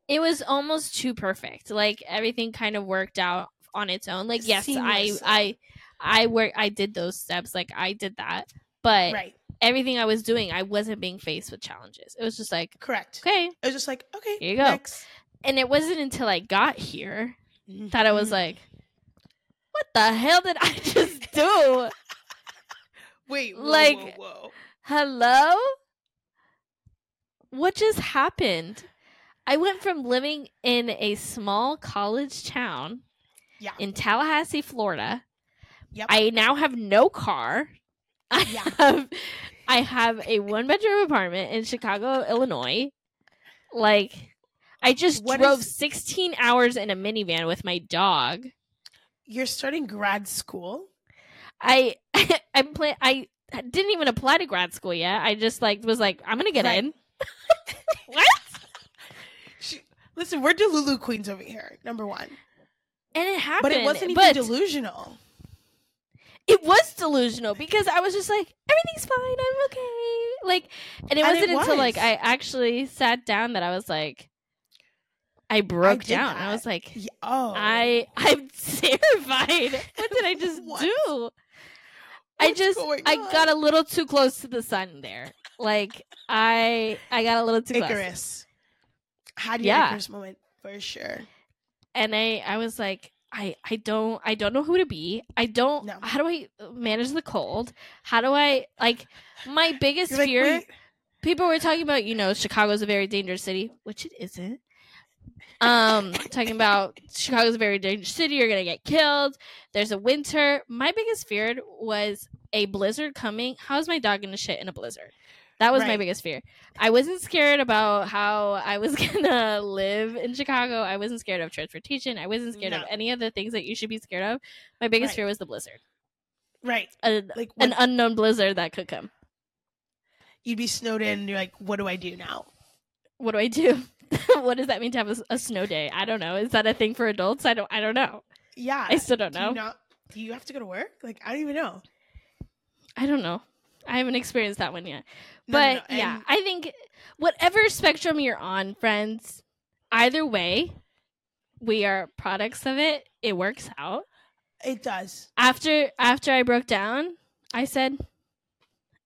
it was almost too perfect. Like everything kind of worked out on its own. Like yes, I Seamless. I I work I did those steps. Like I did that. But right everything I was doing, I wasn't being faced with challenges. It was just like, correct okay. it was just like okay Here you go. next. And it wasn't until I got here that I was Mhm. like, what the hell did I just do? Wait whoa, like- whoa, whoa. Hello? What just happened? I went from living in a small college town yeah in Tallahassee, Florida. Yep. I now have no car. I Yeah. have I have a one bedroom apartment in Chicago, Illinois. Like I just What drove is- 16 hours in a minivan with my dog. you're starting grad school I I'm I didn't even apply to grad school yet. I just like was like I'm going to get Right. in. what? She, listen we're delulu queens over here number one And it happened. but it wasn't even delusional it was delusional because I was just like everything's fine. I'm okay. Like and it wasn't it until like. I actually sat down that I was like I broke did down. I was like oh I I'm terrified. What did I just do? I just I got a little too close to the sun there. Like I I got a little too close. Icarus. Had your Yeah. Icarus moment for sure. And I I was like I I don't I don't know who to be. I don't No. how do I manage the cold? How do I like my biggest like, fear wait, people were talking about, you know, Chicago's a very dangerous city, which it isn't. Um, talking about Chicago's a very dangerous city. You're gonna get killed. There's a winter. My biggest fear was a blizzard coming. How's my dog gonna shit in a blizzard? That was my biggest fear. I wasn't scared about how I was gonna live in Chicago. I wasn't scared of transportation. I wasn't scared of any of the things that you should be scared of. My biggest Right. fear was the blizzard, right. a, Like an unknown blizzard that could come. you'd be snowed in and you're like, what do I do now? what do I do? what does that mean to have a snow day? I don't know. Is that a thing for adults? I don't. I don't know. Yeah. I still don't do know. you not do you have to go to work? Like I don't even know. I don't know. I haven't experienced that one yet. No, no, but no, yeah, I think whatever spectrum you're on, friends, either way, we are products of it. It works out. It does. After after I broke down, I said,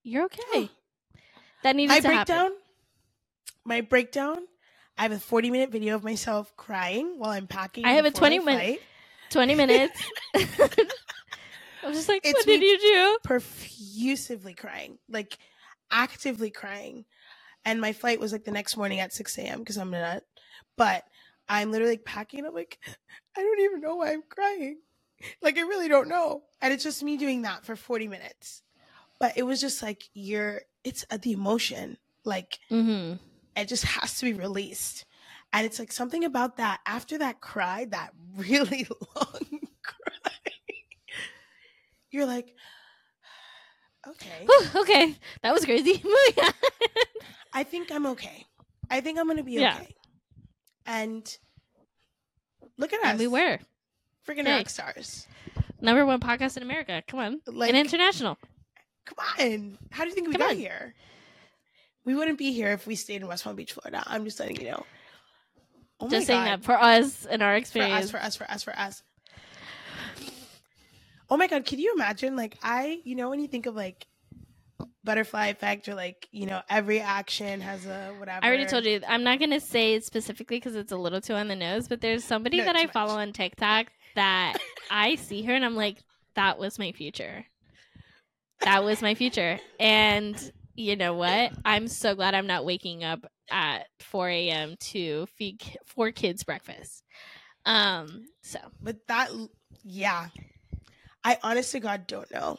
"You're okay." that needed My to happen. breakdown. My breakdown. I have a 40 minute video of myself crying while I'm packing. I have a before my 20 minute- flight. Twenty minutes. I'm just like, It's "What did you do?" profusively crying, like actively crying. And my flight was like the next morning at 6 a.m. because I'm a nut. But I'm literally like packing. I'm like, I don't even know why I'm crying. Like, I really don't know. And it's just me doing that for 40 minutes. But it was just like, you're, it's uh, the emotion. Like, Mm-hmm. It just has to be released. And it's like something about that after that cry, that really long cry. You're like, okay. okay, that was crazy. I think I'm okay. I think I'm gonna be Yeah. okay. And look at us. and we were freaking Hey. rock stars. number one podcast in America. Come on, Like, and international. come on. How do you think we Come got on. here? We wouldn't be here if we stayed in West Palm Beach, Florida. I'm just letting you know. Oh Just saying God. that for us and our experience. for us, for us, for us, for us. Oh my god, can you imagine? Like I, you know, when you think of like butterfly effect or like, you know, every action has a whatever. I already told you. I'm not gonna say it specifically because it's a little too on the nose. But there's somebody No, that I much. follow on TikTok that I see her and I'm like, that was my future. That was my future. And you know what? I'm so glad I'm not waking up at 4 a.m. to feed four kids breakfast. Um. So But that, yeah, I honest to God don't know.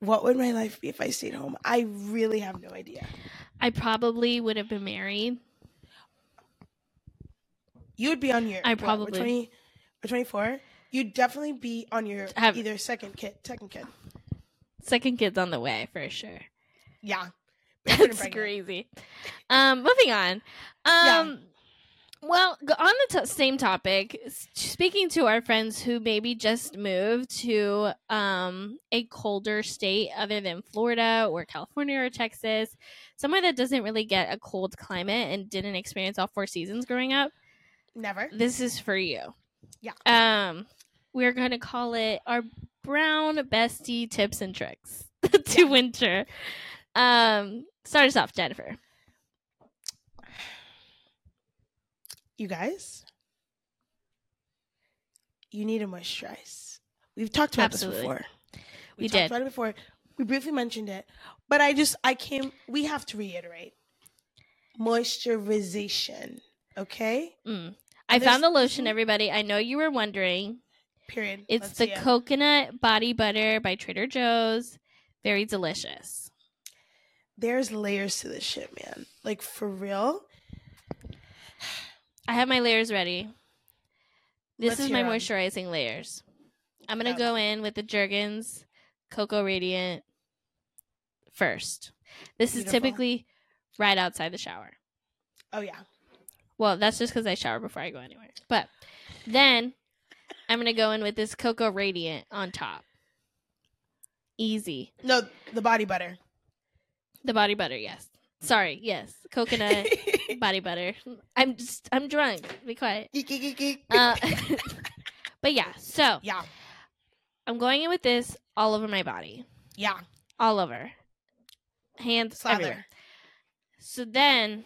What would my life be if I stayed home? I really have no idea. I probably would have been married. You would be on your. I what, probably- 20 or twenty four. You'd definitely be on your Have- either second kid, second kid. Second kid's on the way for sure. Yeah, That's crazy. Um, moving on. Yeah. Um, well, on the t- same topic, speaking to our friends who maybe just moved to um a colder state other than Florida or California or Texas, somewhere that doesn't really get a cold climate and didn't experience all four seasons growing up. Never. This is for you. Yeah. Um, we're gonna call it our brown bestie tips and tricks to winter. Um, start us off, Jennifer. you guys, you need to moisturize. We've talked about Absolutely. this before. We talked did. about it before. We briefly mentioned it, but I just I came. We have to reiterate moisturization. Okay. Mm. I There's- found the lotion, everybody. I know you were wondering. Period. It's Let's the coconut body butter by Trader Joe's. Very delicious. There's layers to this shit, man. Like for real. I have my layers ready. This Let's is my moisturizing layers. I'm gonna go in with the Jergens Cocoa Radiant first. This is typically right outside the shower. Oh yeah. Well, that's just because I shower before I go anywhere. But then I'm gonna go in with this Cocoa Radiant on top. Easy. No, the body butter. The body butter, yes. Sorry, yes. Coconut body butter. I'm just I'm drunk. Be quiet. Uh, but yeah, so yeah. I'm going in with this all over my body. Yeah. All over. Hands Slather. everywhere. So then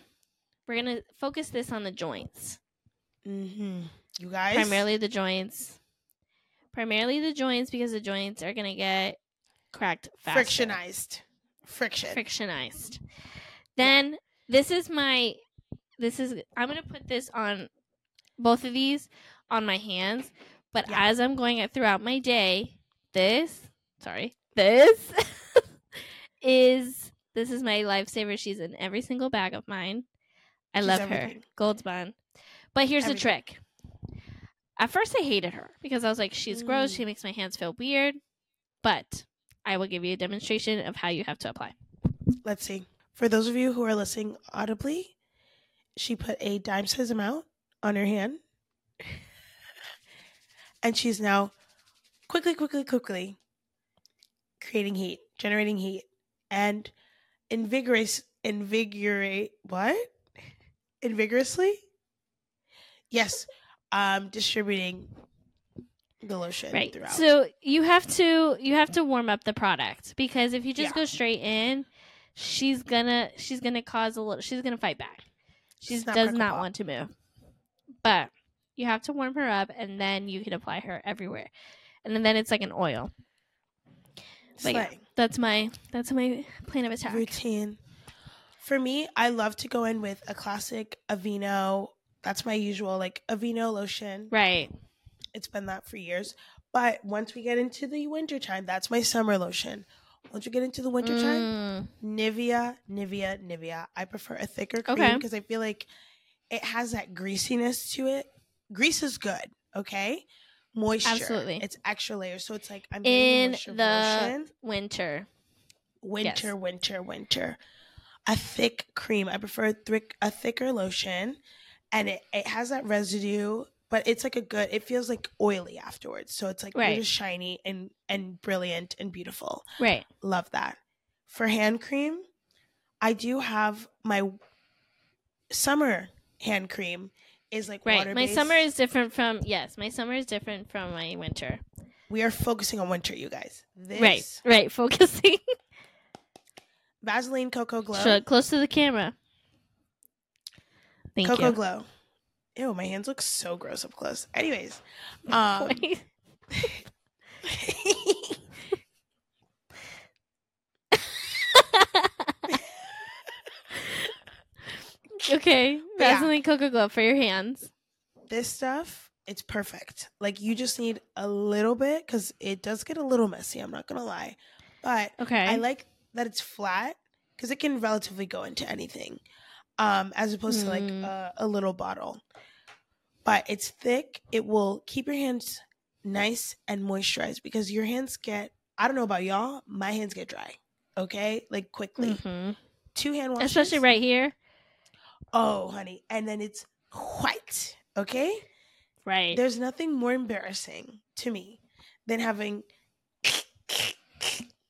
we're gonna focus this on the joints. Mm-hmm. You guys. Primarily the joints. Primarily the joints because the joints are gonna get cracked faster. frictionized. Friction. frictionized. Then this is my this is I'm gonna put this on both of these on my hands, but Yeah. as I'm going it throughout my day, this sorry, this is this is my lifesaver. She's in every single bag of mine. I She's love everything. her. Gold's bond. But here's Everything. the trick. At first I hated her because I was like, she's gross, Mm. she makes my hands feel weird. But I will give you a demonstration of how you have to apply. Let's see. For those of you who are listening audibly, she put a dime size amount on her hand. and she's now quickly, quickly, quickly creating heat, generating heat, and invigorous invigorate what? Invigorously? yes, um, distributing the lotion Right. throughout. So you have to you have to warm up the product because if you just Yeah. go straight in, she's gonna she's gonna cause a little she's gonna fight back. She does not pop. want to move. But you have to warm her up and then you can apply her everywhere. And then it's like an oil. But yeah, that's my that's my plan of attack. routine. For me, I love to go in with a classic Aveeno. That's my usual like Aveeno lotion. Right. It's been that for years. But once we get into the winter time, that's my summer lotion. Once we get into the winter time, Mm, Nivea, Nivea, Nivea. I prefer a thicker cream Okay. because I feel like it has that greasiness to it. Grease is good, okay? Moisture. Absolutely. It's extra layers. So it's like I'm in moisture the winter. winter, Yes. winter, winter. A thick cream. I prefer a, thick, a thicker lotion, and it, it has that residue, but it's like a good. It feels like oily afterwards, so it's like Right. really shiny and and brilliant and beautiful. Right. Love that. For hand cream, I do have my summer hand cream is like Right. My summer is different from yes, my summer is different from my winter. We are focusing on winter, you guys. This Right. Right. Focusing. Vaseline Cocoa Glow. Show it close to the camera. Thank Cocoa you. Glow. Ew, my hands look so gross up close. Anyways, um, okay. But yeah. Cocoa Glow for your hands. this stuff, it's perfect. Like you just need a little bit because it does get a little messy. I'm not gonna lie, but Okay. I like that it's flat because it can relatively go into anything, um, as opposed to like Mm. a, a little bottle. But it's thick. It will keep your hands nice and moisturized because your hands get. I don't know about y'all. My hands get dry. Okay, like quickly. Mhm. Two hand washes, Especially right here. Oh, honey, and then it's white. Okay. Right. There's nothing more embarrassing to me than having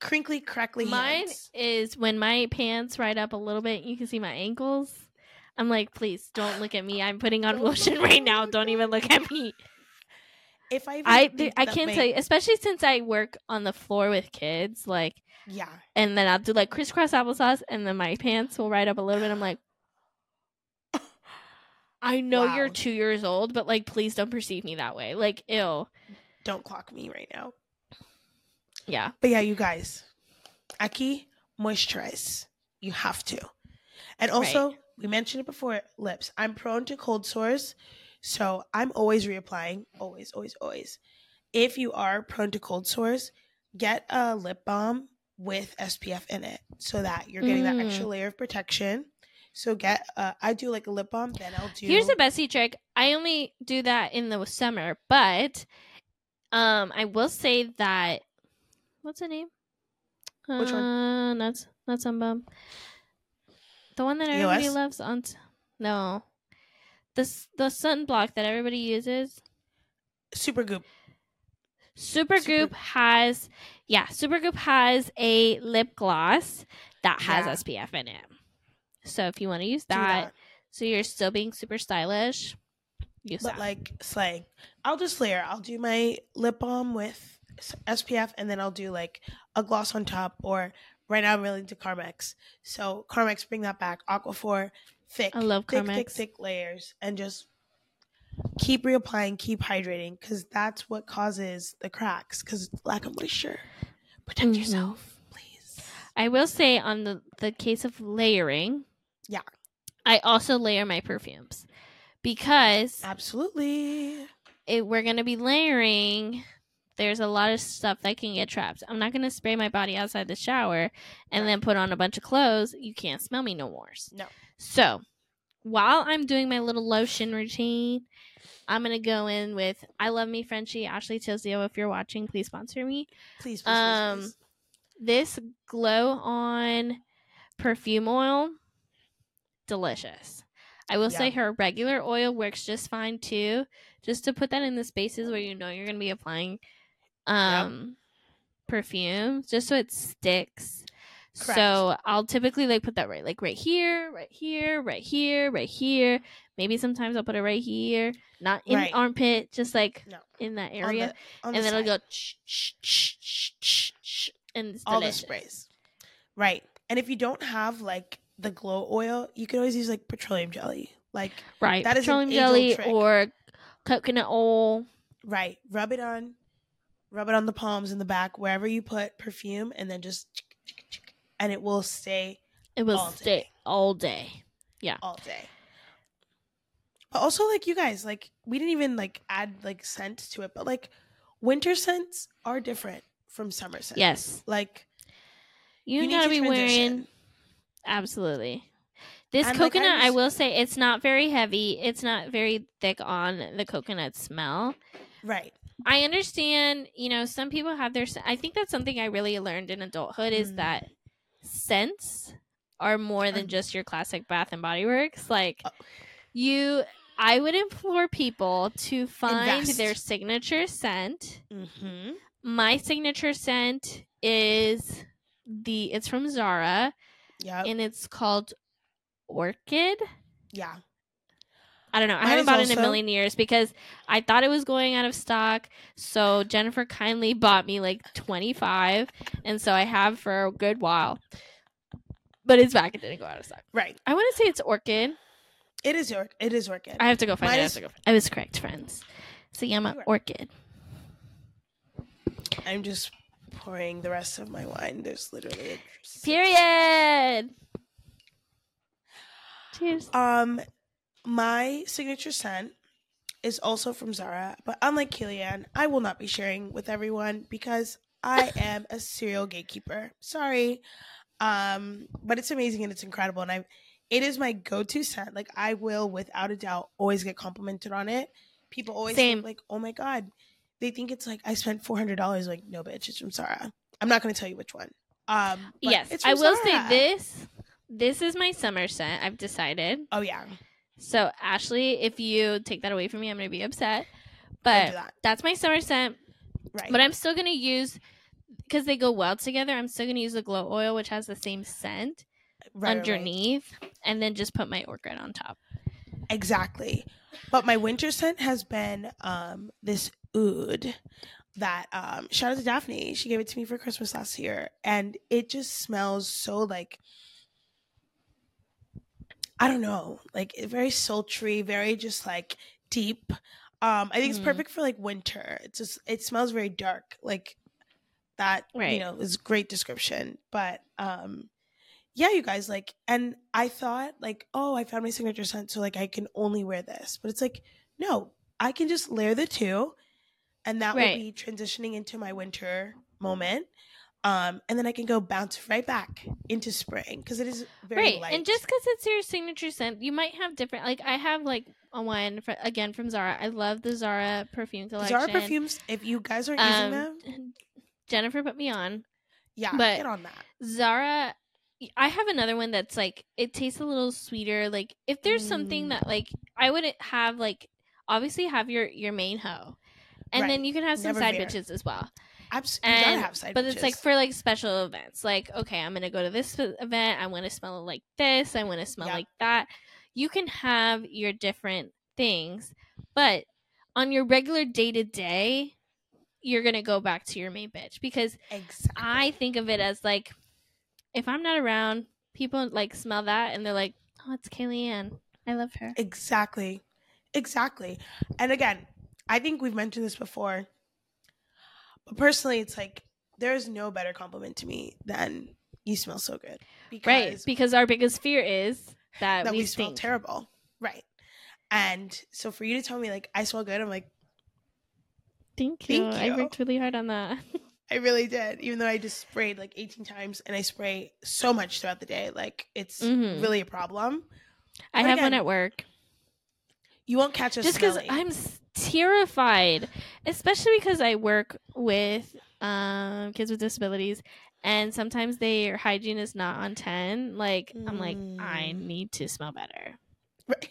crinkly, crackly Mine hands. is when my pants ride up a little bit, you can see my ankles. I'm like, please don't look at me. I'm putting on lotion right now. Don't even look at me. If I, I I can't tell you, especially since I work on the floor with kids, like, Yeah, and then I'll do like crisscross applesauce, and then my pants will ride up a little bit. I'm like, I know you're two years old, but like, please don't perceive me that way. Like, ill. don't clock me right now. Yeah. But yeah, you guys, Aki, moisturize. You have to. And also, we mentioned it before, lips. I'm prone to cold sores, so I'm always reapplying. Always, always, always. If you are prone to cold sores, get a lip balm with SPF in it so that you're getting that Mm. extra layer of protection. So get, uh, I do like a lip balm, then I'll do. Here's the Bessie trick. I only do that in the summer, but um, I will say that what's the name? Which one? Uh, not not Sun Bum. The one that everybody EOS? loves on. t- No, this the sunblock that everybody uses. Super Goop. Supergoop Super- has yeah, Supergoop has a lip gloss that has Yeah. SPF in it. So if you want to use that, that. so you're still being super stylish, use But that. like slang, I'll just layer. I'll do my lip balm with SPF, and then I'll do like a gloss on top. Or right now I'm really into Carmex, so Carmex bring that back. Aquaphor, thick, I love thick, Carmex. thick, thick layers, and just keep reapplying, keep hydrating, because that's what causes the cracks. Because lack of moisture. Protect Mhm. yourself, please. I will say on the the case of layering, Yeah. I also layer my perfumes because Absolutely. it, we're gonna be layering. There's a lot of stuff that can get trapped. I'm not gonna spray my body outside the shower and then put on a bunch of clothes. You can't smell me no more. No. So while I'm doing my little lotion routine, I'm gonna go in with I love me Frenshe Ashley Tizio. If you're watching, please sponsor me. Please, please, Um, please. This glow on perfume oil, delicious. I will say her regular oil works just fine too. Just to put that in the spaces where you know you're gonna be applying um perfume, just so it sticks. Correct. So I'll typically like put that right like right here, right here, right here, right here. Maybe sometimes I'll put it right here, not in Right. the armpit, just like No. in that On area. the- on and the then it'll go sh- sh- sh- and it's all the sprays. Right. And if you don't have like the glow oil, you can always use like petroleum jelly. Like Right. That is Petroleum jelly or coconut oil. right, rub it on rub it on the palms in the back wherever you put perfume and then just and it will stay It will All stay day. all day. Yeah, all day. But also like you guys, like we didn't even like add like scent to it, but like winter scents are different from summer scents. Yes. Like You, You gotta to be wearing absolutely. This And, like, I coconut, I will say, it's not very heavy. It's not very thick on the coconut smell. right. I understand, you know, some people have their. I think that's something I really learned in adulthood is Mm. that scents are more than Um, just your classic Bath and Body Works. Like Oh. you, I would implore people to find Invest. their signature scent. Mm-hmm. My signature scent is the. It's from Zara Yeah. and it's called Orchid. yeah. I don't know. I haven't bought it in a million years because I thought it was going out of stock. So Jennifer kindly bought me like 25. And so I have for a good while. But it's back. It didn't go out of stock. Right. I want to say it's Orchid. It is your it is orchid. I have to go find Mine it. I, is- have to go. I was correct, friends. So Yama You were. Orchid. I'm just pouring the rest of my wine. There's literally a. Period. Cheers. Um, my signature scent is also from Zara, but unlike Kaylee Ann, I will not be sharing with everyone because I am a serial gatekeeper. Sorry. Um, but it's amazing and it's incredible, and I, it is my go-to scent. Like I will, without a doubt, always get complimented on it. People always Same. think like, "Oh my god," they think it's like I spent four hundred dollars. Like, no, bitch, it's from Zara. I'm not going to tell you which one. Um, but yes. I will Zara. say this. This is my summer scent. I've decided. Oh yeah, So Ashley, if you take that away from me, I'm gonna be upset. But that. that's my summer scent. right. But I'm still gonna use because they go well together. I'm still gonna use the glow oil, which has the same scent Right, right, right. underneath, and then just put my orchid on top. Exactly. But my winter scent has been um this oud that um shout out to Daphne. She gave it to me for Christmas last year and it just smells so like I don't know, like very sultry, very just like deep. Um I think it's Mhm. perfect for like winter. It's just it smells very dark. Like that Right. you know is great description. But um yeah, you guys like, and I thought like, oh, I found my signature scent, so like I can only wear this. But it's like, no, I can just layer the two, and that Right. will be transitioning into my winter moment. Um, and then I can go bounce right back into spring because it is very right, light. and just because it's your signature scent, you might have different. Like I have like a one for, again from Zara. I love the Zara perfume collection. Zara perfumes, if you guys aren't using Um, them, Jennifer put me on. yeah, but- get on that. Zara I have another one that's like it tastes a little sweeter. Like if there's something Mm. that like I wouldn't have like obviously have your your main hoe. And Right. then you can have some Never side veer. bitches as well. Abs- you gotta And have side but it's like for like special events. Like okay, I'm to go to this event. I want to smell like this. I want to smell Yeah. like that. You can have your different things, but on your regular day to day, you're to go back to your main bitch because exactly. I think of it as like if I'm not around, people like smell that and they're like, "Oh, it's Kaylee Ann. I love her." Exactly. Exactly. And again, I think we've mentioned this before. Personally, it's like there's no better compliment to me than you smell so good. Because Right, because our biggest fear is that, that we, we, smell terrible. Right. And so for you to tell me like I smell good, I'm like, Thank you. Thank I worked really hard on that. I really did. Even though I just sprayed like 18 times and I spray so much throughout the day. Like it's Mhm. really a problem. I But have one at work. You won't catch us Just because. I'm terrified, especially because I work with um, kids with disabilities, and sometimes their hygiene is not on ten. Like I'm like, I Mm. need to smell better. Right.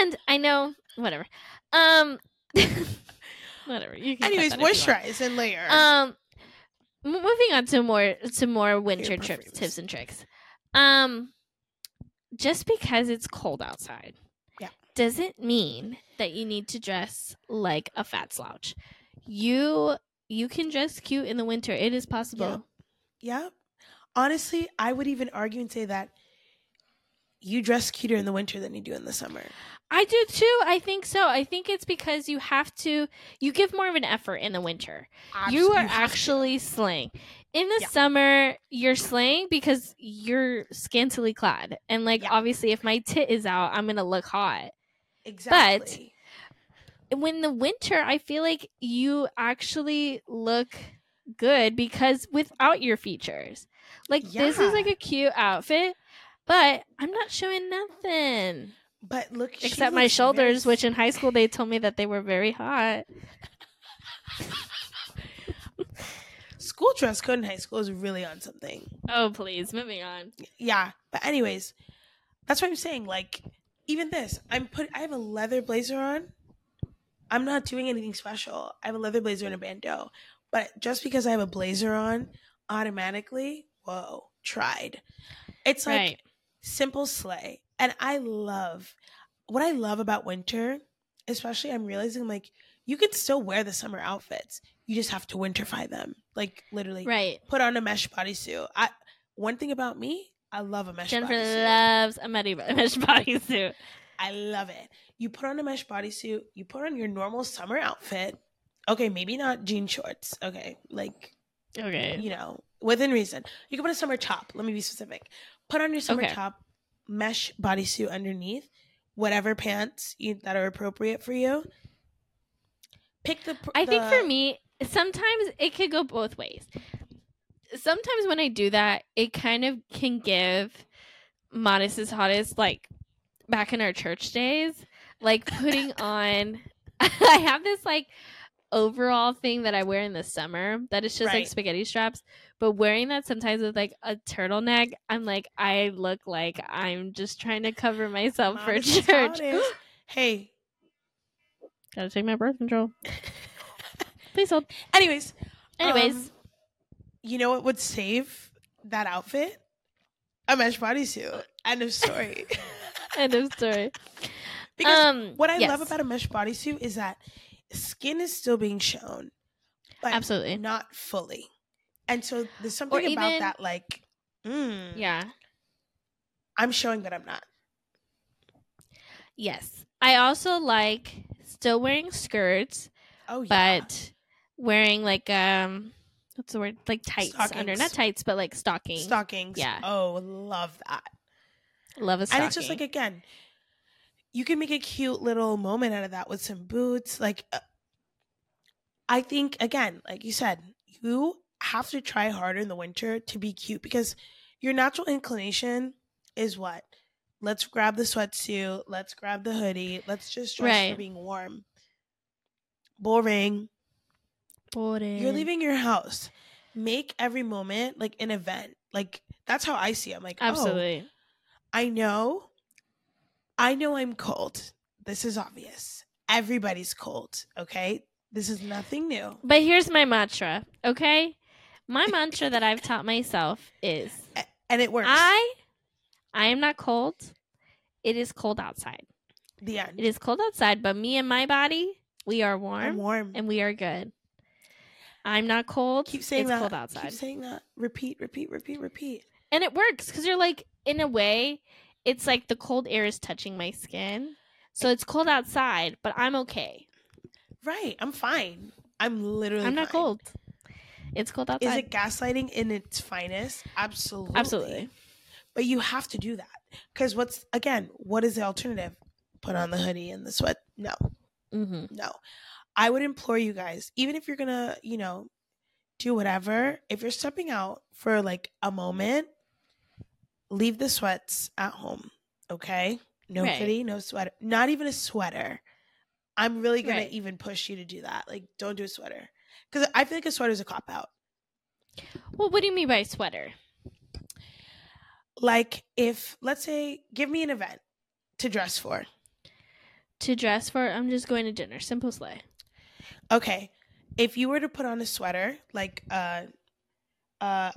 And I know, whatever. Um, whatever. You can Anyways, that if you moisturize and layer. Um, moving on to more to more winter trips tips and tricks. Um, just because it's cold outside. Doesn't mean that you need to dress like a fat slouch. You you can dress cute in the winter. It is possible. Yeah. Honestly, I would even argue and say that you dress cuter in the winter than you do in the summer. I do too. I think so. I think it's because you have to you give more of an effort in the winter. you are actually slaying. In the Yeah. summer, you're slaying because you're scantily clad. And like Yeah. obviously if my tit is out, I'm gonna look hot. Exactly. When the winter, I feel like you actually look good because without your features. Like this is like a cute outfit, but I'm not showing nothing. but look, Except my shoulders, very which in high school they told me that they were very hot. school dress code in high school is really on something. Oh please, moving on. Yeah. But anyways, that's what I'm saying. Like, even this, I'm put I have a leather blazer on. I'm not doing anything special. I have a leather blazer and a bandeau. But just because I have a blazer on, automatically, whoa, tried. It's like right. simple slay. And I love what I love about winter, especially I'm realizing like you can still wear the summer outfits. You just have to winterfy them. Like literally Right. put on a mesh bodysuit. I one thing about me, I love a mesh Jennifer loves a mesh bodysuit. I love it. You put on a mesh bodysuit, you put on your normal summer outfit. Okay, maybe not jean shorts. Okay, like Okay. you know, within reason. You can put a summer top. Let me be specific. Put on your summer Okay. top, mesh bodysuit underneath, whatever pants you, that are appropriate for you. Pick the. I think for me, sometimes it could go both ways. Sometimes when I do that, it kind of can give modest is hottest like back in our church days, like putting on. I have this like overall thing that I wear in the summer that is just like spaghetti straps, but wearing that sometimes with like a turtleneck, I'm like I look like I'm just trying to cover myself for Modest is church. Hey, Gotta take my birth control. Please hold. anyways, Anyways, um, you know what would save that outfit? A mesh bodysuit. End of story. end of story. because um, what I yes, love about a mesh bodysuit is that skin is still being shown, but absolutely, not fully. And so there's something Or about even- that, like, mm, yeah, I'm showing that I'm not. yes. I also like still wearing skirts, Oh yeah, but wearing like um, what's the word? Like tights under, not tights, but like stockings. stockings. yeah. Oh, love that. Love a stocking. And it's just like again, you can make a cute little moment out of that with some boots. Like, uh, I think again, like you said, you have to try harder in the winter to be cute because your natural inclination is what. Let's grab the sweatsuit. Let's grab the hoodie. Let's just dress Right. for being warm. Boring. You're leaving your house. Make every moment like an event. Like that's how I see. It. I'm like, oh, absolutely. I know. I know I'm cold. This is obvious. Everybody's cold, okay? This is nothing new. But here's my mantra. Okay, my mantra that I've taught myself is And it works. I I am not cold. It is cold outside. the end. It is cold outside, but me and my body, we are warm, I'm warm. and we are good. I'm not cold. Keep saying it's that. cold outside. Keep saying that. Repeat, repeat, repeat, repeat. and it works because you're like, in a way, it's like the cold air is touching my skin. So it's cold outside, but I'm okay. Right. I'm fine. I'm literally I'm not fine. cold. It's cold outside. Is it gaslighting in its finest? Absolutely. Absolutely. But you have to do that. Because what's, again, what is the alternative? Put on the hoodie and the sweat. No. hmm No. I would implore you guys, even if you're gonna, you know, do whatever, if you're stepping out for like a moment, leave the sweats at home. Okay? No Right. hoodie, no sweater. Not even a sweater. I'm really gonna Right. even push you to do that. Like, don't do a sweater. Because I feel like a sweater is a cop out. Well, what do you mean by sweater? Like, if, let's say, give me an event to dress for. To dress for, I'm just going to dinner. Simple slay. Okay. If you were to put on a sweater, like uh uh,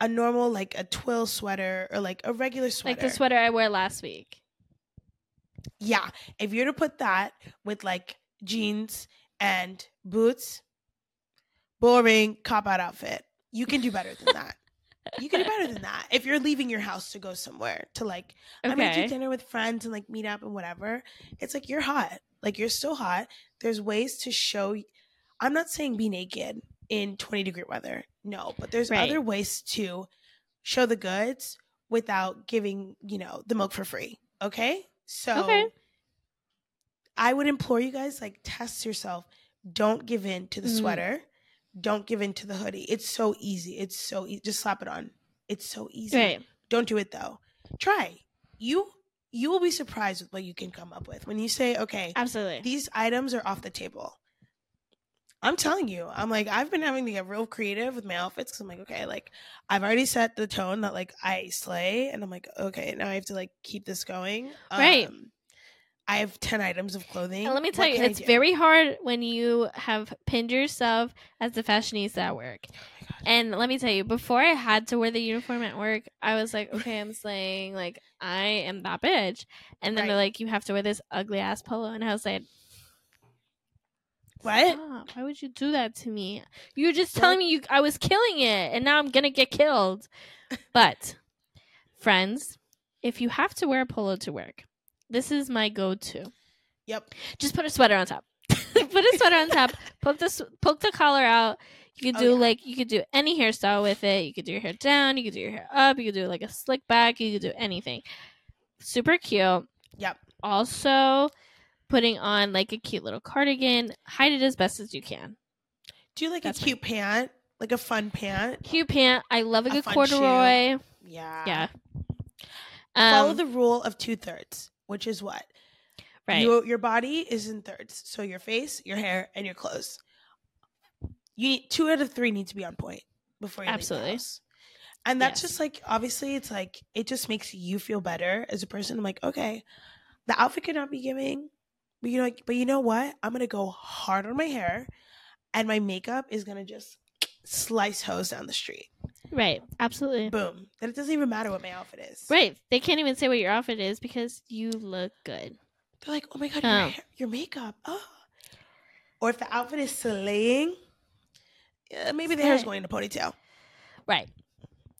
a normal like a twill sweater or like a regular sweater. Like the sweater I wore last week. Yeah, if you were to put that with like jeans and boots, boring cop out outfit. You can do better than that. you can do better than that. If you're leaving your house to go somewhere to like I'm gonna do dinner with friends and like meet up and whatever. It's like you're hot. Like you're still hot. There's ways to show. I'm not saying be naked in 20 degree weather. No, but there's Right. other ways to show the goods without giving you know the milk for free. Okay, so Okay. I would implore you guys like test yourself. Don't give in to the Mhm. sweater. Don't give in to the hoodie. It's so easy. It's so easy. Just slap it on. It's so easy. Right. Don't do it though. Try. You you will be surprised with what you can come up with when you say, okay, Absolutely. these items are off the table. I'm telling you, I'm like, I've been having to get real creative with my outfits because I'm like, okay, like I've already set the tone that like I slay, and I'm like, okay, now I have to like keep this going. Right. Um, I have ten items of clothing. And let me What tell you, it's very hard when you have pinned yourself as the fashionista at work. Oh. And let me tell you, before I had to wear the uniform at work, I was like, okay, I'm slaying. Like, I am that bitch. And then they're like, you have to wear this ugly ass polo. And I was like, What? Stop. Why would you do that to me? You were just What? telling me you I was killing it, and now I'm gonna get killed. But, friends, if you have to wear a polo to work, this is my go-to. Yep. Just put a sweater on top. put a sweater on top. Poke the poke the collar out. You could Oh, do yeah. like you could do any hairstyle with it. You could do your hair down. You could do your hair up. You could do like a slick back. You could do anything. Super cute. Yep. Also, putting on like a cute little cardigan. Hide it as best as you can. Do you like That's a cute pant? Like a fun pant? Cute pant. I love a A good corduroy. Yeah. Yeah. Follow Um, the rule of two thirds, which is what? right. You, your body is in thirds. So your face, your hair, and your clothes. You need two out of three need to be on point before you Absolutely. leave the house. And that's Yes. just like obviously it's like it just makes you feel better as a person. I'm like, okay, the outfit could not be giving, but you know, but you know what? I'm gonna go hard on my hair, and my makeup is gonna just slice hose down the street. right. Absolutely. Boom. Then it doesn't even matter what my outfit is. Right. They can't even say what your outfit is because you look good. They're like, oh my god, your, Oh. hair, your makeup. Oh. Or if the outfit is slaying, yeah, maybe the hair's Slay. going in a ponytail. Right.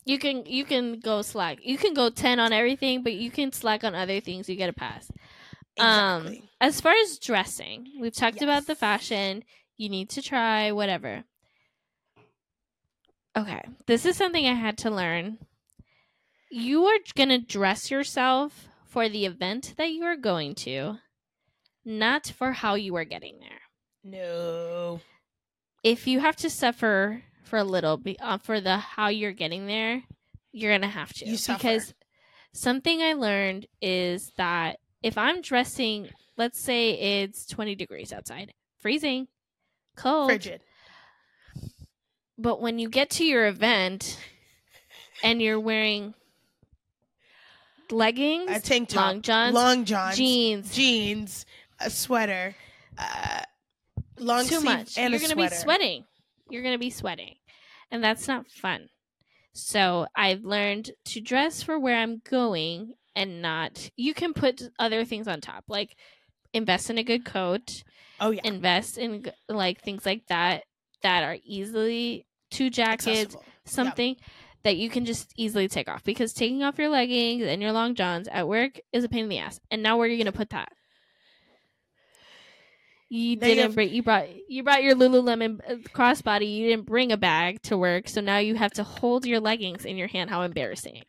You can you can go slack. You can go ten on everything, but you can slack on other things. You get a pass. Um, As far as dressing, we've talked about the fashion. You need to try whatever. Okay, this is something I had to learn. You are going to dress yourself for the event that you are going to, not for how you are getting there. no. If you have to suffer for a little be- uh, for the how you're getting there, you're going to have to You suffer. because something I learned is that if I'm dressing, let's say it's 20 degrees outside, freezing, cold, Frigid. but when you get to your event and you're wearing leggings, A tank top. long johns, long johns. jeans, Jeans. A sweater. Uh, long too much, and you're gonna be sweating. You're gonna be sweating, and that's not fun. So I've learned to dress for where I'm going and not. You can put other things on top, like invest in a good coat, Oh yeah. invest in like things like that that are easily two jackets, Accessible. something that you can just easily take off because taking off your leggings and your long johns at work is a pain in the ass. And now where are you going to put that? You didn't bring you brought you brought your Lululemon uh, crossbody. You didn't bring a bag to work, so now you have to hold your leggings in your hand. How embarrassing!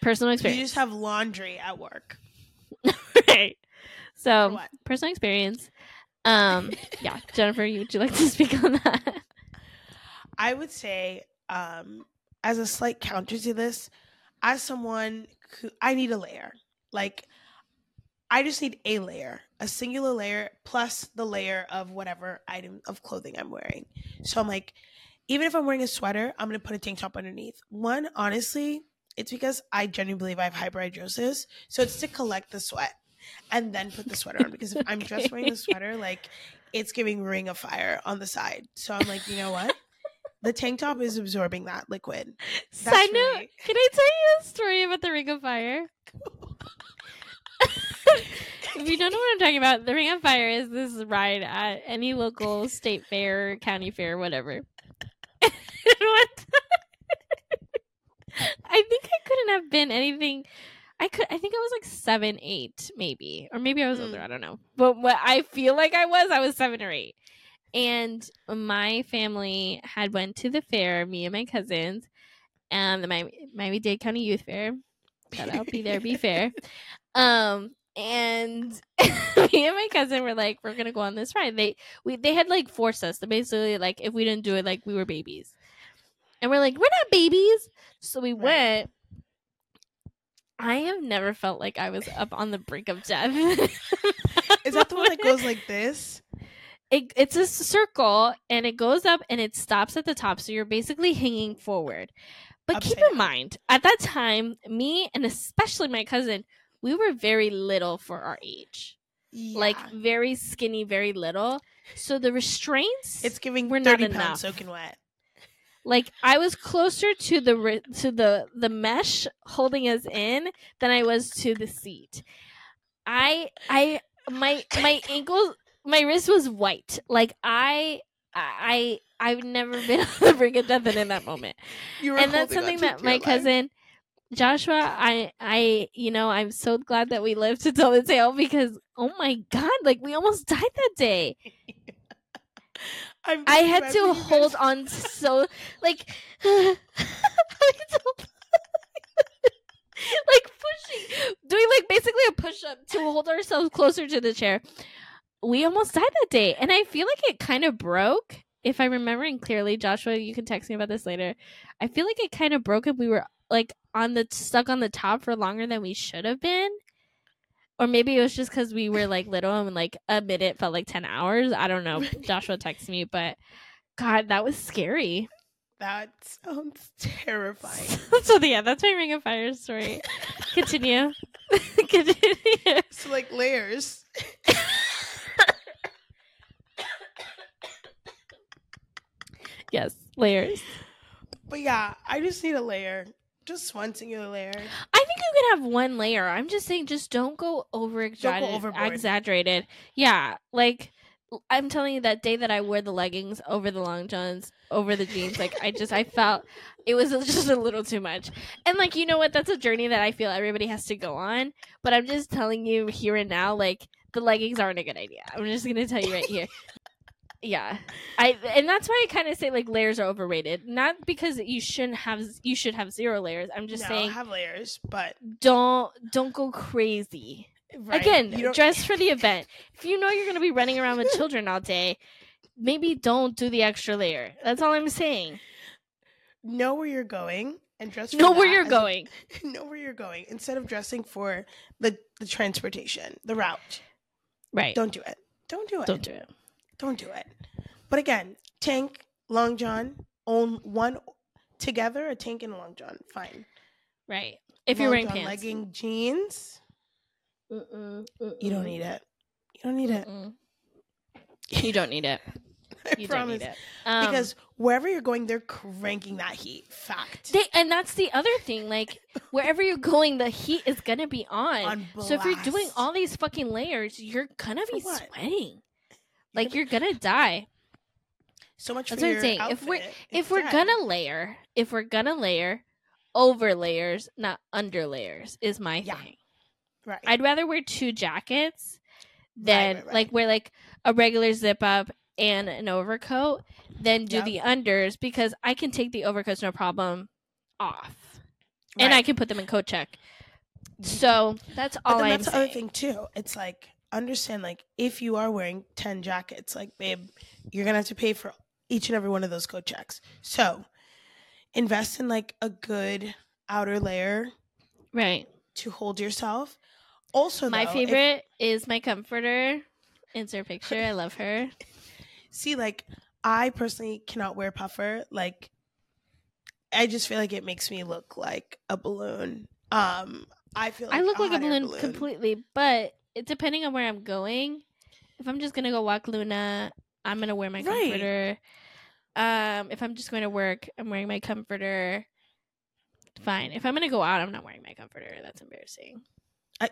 Personal experience. You just have laundry at work. right. So personal experience. Um, yeah, Jennifer, you- would you like to speak on that? I would say, um, as a slight counter to this, as someone who I need a layer. Like, I just need a layer, a singular layer plus the layer of whatever item of clothing I'm wearing. So I'm like, even if I'm wearing a sweater, I'm gonna put a tank top underneath. One, honestly, it's because I genuinely believe I have hyperhidrosis, so it's to collect the sweat and then put the sweater on. Because if I'm just wearing the sweater, like it's giving ring of fire on the side. So I'm like, you know what? the tank top is absorbing that liquid. Side note, right. can I tell you a story about the Ring of Fire? if you don't know what I'm talking about, the Ring of Fire is this ride at any local state fair, county fair, whatever. One time- I think I couldn't have been anything. I could. I think I was like seven, eight, maybe, or maybe I was Mm. older. I don't know. But what I feel like I was, I was seven or eight. And my family had went to the fair. Me and my cousins, and the Miami Miami Dade County Youth Fair. Shout out, be there, be fair. Um, and me and my cousin were like, we're gonna go on this ride. They we they had like forced us to basically like if we didn't do it, like we were babies. And we're like, we're not babies. So we Right. went. I have never felt like I was up on the brink of death. Is that the one that goes like this? it, it's a circle and it goes up and it stops at the top so you're basically hanging forward but keep in down. mind at that time me and especially my cousin we were very little for our age like very skinny very little so the restraints it's giving we're not thirty enough. soaking wet. Like i was closer to the to the the mesh holding us in than i was to the seat. I i my my ankles my wrist was white. Like i i i've never been on the brink of death and in that moment. You were and that's something that my life. cousin joshua i i you know i'm so glad that we lived to tell the tale because oh my god like we almost died that day I had to hold on so like I had to hold- like pushing doing like basically a push up to hold ourselves closer to the chair. We almost died that day and I feel like it kind of broke. If I'm remembering clearly, Joshua, you can text me about this later. I feel like it kind of broke and we were like on the stuck on the top for longer than we should have been. Or maybe it was just because we were like little and like a minute felt like 10 hours. I don't know. Joshua texted me, but God, that was scary. That sounds terrifying. so, yeah, that's my Ring of Fire story. Continue. Continue. so like layers. Yes, layers. But yeah, I just need a layer. Just one singular layer. I think you can have one layer. I'm just saying, just don't go over exaggerated. Yeah, like I'm telling you, that day that I wore the leggings over the long johns, over the jeans, like I just I felt it was just a little too much. And like you know what, that's a journey that I feel everybody has to go on. But I'm just telling you here and now, like the leggings aren't a good idea. I'm just gonna tell you right here. Yeah, I and that's why I kind of say like layers are overrated. Not because you shouldn't have you should have zero layers. I'm just no, saying have layers, but don't don't go crazy. right, Again, dress for the event. If you know you're going to be running around with children all day, maybe don't do the extra layer. That's all I'm saying. know where you're going and dress. For Know where you're going. know where you're going instead of dressing for the the transportation, the route. Right. Don't do it. Don't do it. Don't do it. Don't do it. But again, tank, long john, own one together, a tank and a long john, fine. Right. If you're wearing john pants. legging jeans, you don't need it. You don't need it. You don't need it. I You don't need it. Um, because wherever you're going, they're cranking that heat. Fact. they, and that's the other thing. Like wherever you're going, the heat is gonna be on. On so if you're doing all these fucking layers, you're gonna For be what? sweating. Like you're gonna die. so much That's what I'm saying. If we're- if we're dead. gonna layer, if we're gonna layer, over layers, not under layers, is my Yeah. thing. right, I'd rather wear two jackets than right, right. like wear like a regular zip up and an overcoat than do Yep. the unders because I can take the overcoats no problem off. And I can put them in coat check. Mm-hmm. So that's But all then I'm that's the other saying. thing too. It's like understand like if you are wearing ten jackets, like babe, you're gonna have to pay for each and every one of those coat checks. So invest in like a good outer layer Right. to hold yourself. Also, My though, if- favorite is my comforter. Insert picture. I love her. see, like I personally cannot wear puffer. Like I just feel like it makes me look like a balloon. Um, I feel like I look like a air balloon, completely, but depending on where I'm going, if I'm just gonna go walk Luna, I'm gonna wear my Right. comforter. Um, if I'm just going to work, I'm wearing my comforter. Fine. If I'm going to go out, I'm not wearing my comforter. That's embarrassing. I,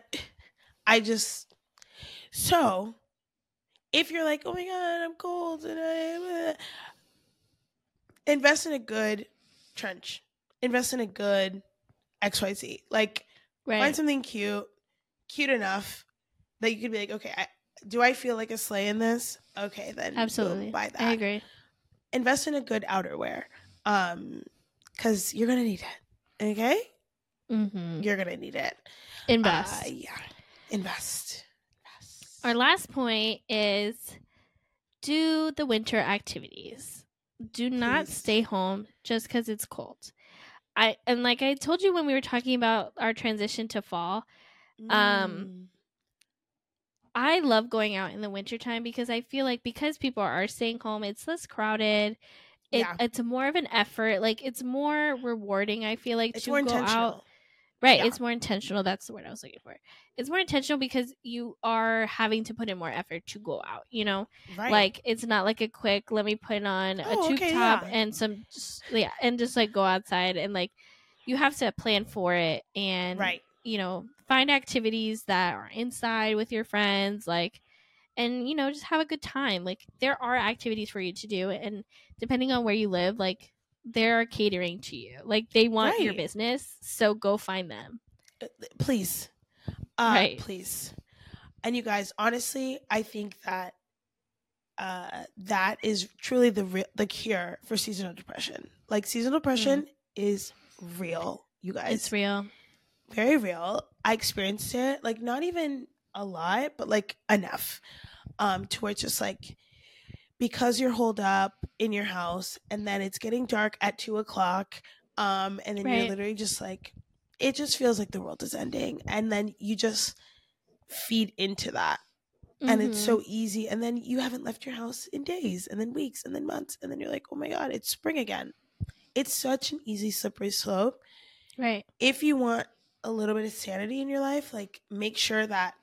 I just so if you're like, oh my god, I'm cold, and I invest in a good trench, invest in a good X Y Z. Like Right. find something cute, cute enough that you could be like, okay, I, do I feel like a slay in this? Okay, then Absolutely. buy that. I agree. Invest in a good outerwear, um, because you're gonna need it. Okay, Mm-hmm. you're gonna need it. Invest. Uh, yeah, invest. invest. Our last point is do the winter activities. Do not Please. stay home just because it's cold. I and like I told you when we were talking about our transition to fall, um, I love going out in the wintertime because I feel like because people are staying home, it's less crowded. It, Yeah. It's more of an effort. Like it's more rewarding. I feel like it's to more go intentional. out. Right. Yeah. It's more intentional. That's the word I was looking for. It's more intentional because you are having to put in more effort to go out. You know, Right. like it's not like a quick. Let me put on a Oh, tube okay, top yeah. and some, just, yeah, and just like go outside and like you have to plan for it and right. you know find activities that are inside with your friends like and you know just have a good time like there are activities for you to do and depending on where you live like they're catering to you like they want your business so go find them Uh, Please. Uh, Right. Please. And you guys, honestly, I think that uh, that is truly the re- the cure for seasonal depression. Like seasonal depression is real, you guys. Mm. it's real very real. I experienced it, like not even a lot, but like enough, um, to where it's just like because you're holed up in your house, and then it's getting dark at two o'clock, um, and then you're literally just like, it just feels like the world is ending, and then you just feed into that, and it's so easy, and then you haven't left your house in days, and then weeks, and then months, and then you're like, oh my god, it's spring again. It's such an easy slippery slope right if you want a little bit of sanity in your life, like make sure that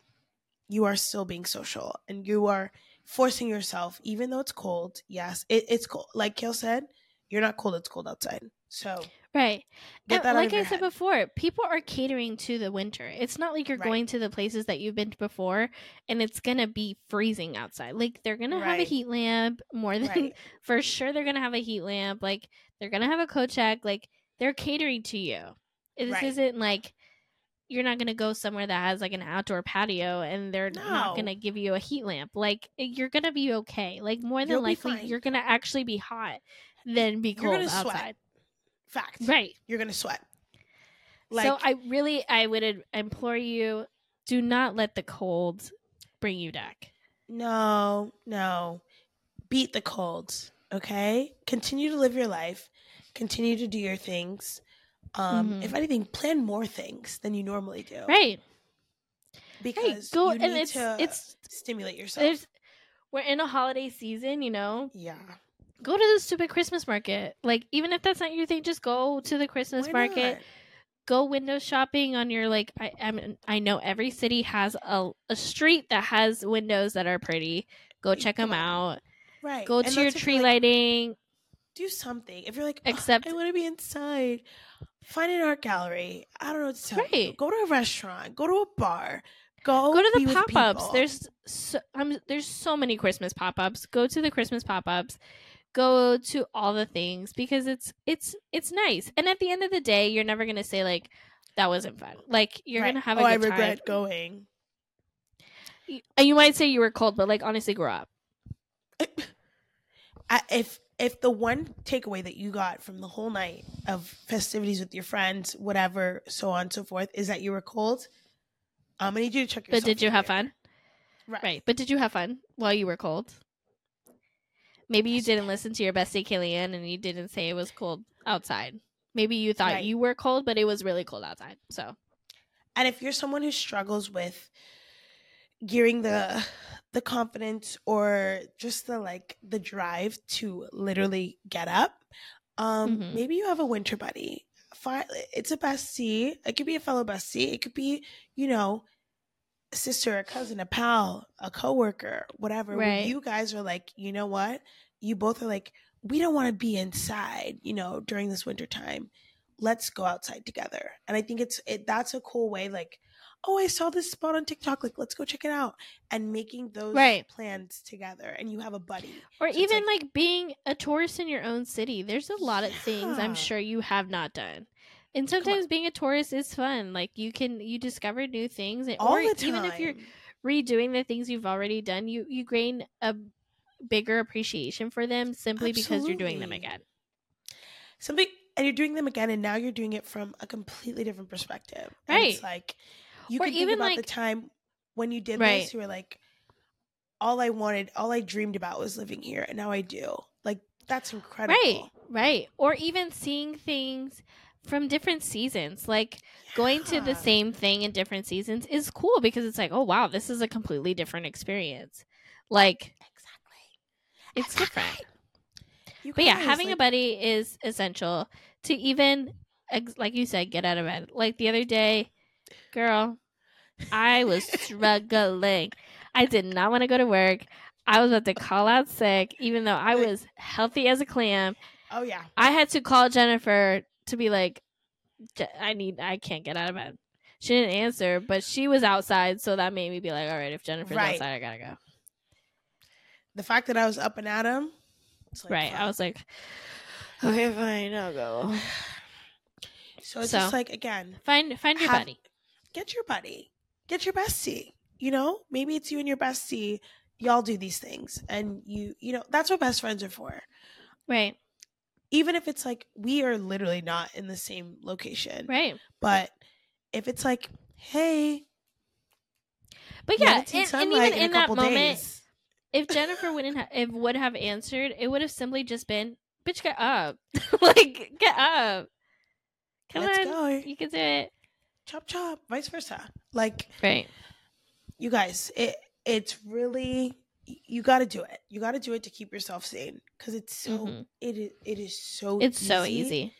you are still being social and you are forcing yourself, even though it's cold. Yes, it, it's cold. Like Kale said, you're not cold, it's cold outside. So right get And like I said head. before, people are catering to the winter. It's not like you're Right. going to the places that you've been to before and it's gonna be freezing outside. Like they're gonna have a heat lamp more than Right. for sure they're gonna have a heat lamp. Like they're gonna have a coat check. Like they're catering to you. This isn't like you're not gonna go somewhere that has like an outdoor patio and they're not gonna give you a heat lamp. Like eh, you're gonna be okay. Like more than You'll likely you're gonna actually be hot than be You're cold gonna sweat. outside. Fact. Right. You're gonna sweat. Like so I really, I would implore you, do not let the cold bring you back. no, no. Beat the cold. Okay? Continue to live your life. Continue to do your things. Um, Mhm. if anything, plan more things than you normally do. Right. Because. Go you and need it's to it's stimulate yourself. we're in a holiday season, you know. yeah. Go to the stupid Christmas market. Like even if that's not your thing, just go to the Christmas Why market. not? Go window shopping on your like. I I, mean, I know every city has a a street that has windows that are pretty. Go check them out. Right. Go And to your tree like, lighting. Do something. If you're like, Except- Except I want to be inside, find an art gallery. I don't know what to tell you. Go to a restaurant. Go to a bar. Go go to the pop-ups there's so, um, there's so many christmas pop-ups go to the christmas pop-ups go to all the things because it's it's it's nice and at the end of the day you're never gonna say like that wasn't fun like you're Right. gonna have oh, a I good regret time going. You- and you might say you were cold but like honestly grow up I, if if the one takeaway that you got from the whole night of festivities with your friends, whatever, so on and so forth, is that you were cold, I'm gonna need you to check yourself. but did you have fun Right. right but did you have fun while you were cold maybe you didn't listen to your bestie Kaylee Ann and you didn't say it was cold outside maybe you thought Right. you were cold but it was really cold outside so And if you're someone who struggles with gearing the the confidence or just the like the drive to literally get up, um, Mhm. maybe you have a winter buddy. It's a bestie. It could be a fellow bestie. It could be, you know, a sister, a cousin, a pal, a coworker, whatever. Right. you guys are like, you know what? You both are like, we don't want to be inside, you know, during this winter time. Let's go outside together. And I think it's it that's a cool way like oh, I saw this spot on TikTok, like let's go check it out and making those Right. plans together and you have a buddy. Or So even like- like, being a tourist in your own city. There's a lot of things I'm sure you have not done. And sometimes being a tourist is fun. Like you can you discover new things and- All or the time. even if you're redoing the things you've already done, you you gain a bigger appreciation for them simply because you're doing them again. something and you're doing them again and now you're doing it from a completely different perspective And Right. it's like you Or can think even, about the time when you did Right. this you were like all i wanted all i dreamed about was living here and now i do like that's incredible Right, right. Or even seeing things from different seasons. Like going to the same thing in different seasons is cool because it's like, oh wow, this is a completely different experience. Like exactly it's different. You But yeah, having a buddy is essential to even, like you said, get out of bed. Like the other day, girl, I was struggling. I did not want to go to work. I was about to call out sick, even though I was healthy as a clam. oh yeah I had to call Jennifer to be like, I need, I can't get out of bed. She didn't answer, but she was outside, so that made me be like, all right, if Jennifer's Right. outside, I gotta go. the fact that i was up and at him like, right. I was like, okay, fine, I'll go. so it's So- just like again Find, find your Have- buddy. Get your buddy get your bestie you know maybe it's you and your bestie y'all do these things and you you know that's what best friends are for Right, even if it's like we are literally not in the same location right. but if it's like hey But yeah, and, and even a in that moment, days. if Jennifer wouldn't ha- if would have answered, it would have simply just been, "Bitch, get up! like, get up! Come let's on, go you can do it." Chop chop vice versa like Right, you guys it it's really you got to do it you got to do it to keep yourself sane because it's so Mhm. it is it is so it's so easy.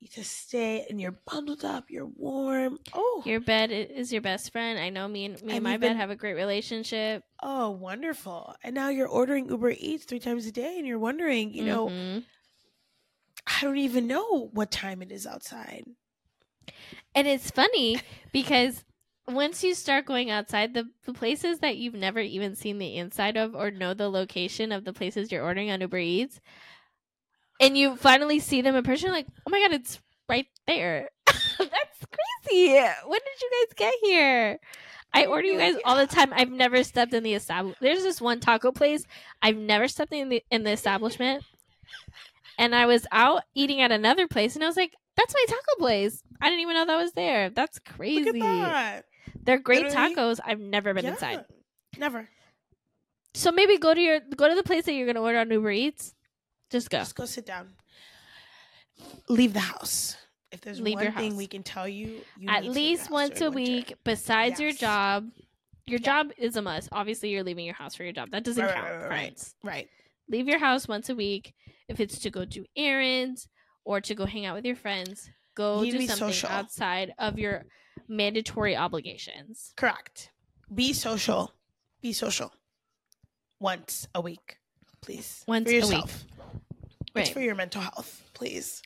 you just stay and you're bundled up you're warm oh Your bed is your best friend. I know me and me and And my bed been- have a great relationship. oh wonderful and now you're ordering uber eats three times a day and you're wondering you know Mhm. i don't even know what time it is outside and it's funny because once you start going outside, the, the places that you've never even seen the inside of or know the location of the places you're ordering on Uber Eats, and you finally see them in person, you're like, oh my god, it's right there. That's crazy. When did you guys get here? I order you guys all the time. I've never stepped in the establishment. There's this one taco place. I've never stepped in the in the establishment. And I was out eating at another place and I was like, that's my taco place. I didn't even know that was there. That's crazy. look at that They're great Literally- tacos. I've never been Yeah. inside. never So maybe go to your go to the place that you're gonna order on Uber Eats. Just go. just go sit down leave the house if there's Leave one thing we can tell you, you At need to leave the least once a week, besides your job. Your Yeah. job is a must. Obviously, you're leaving your house for your job. That doesn't Right, count, right, right. right Leave your house once a week. If it's to go do errands or to go hang out with your friends, go You do something social. outside of your mandatory obligations. correct be social be social once a week please Once for a week. yourself it's for your mental health please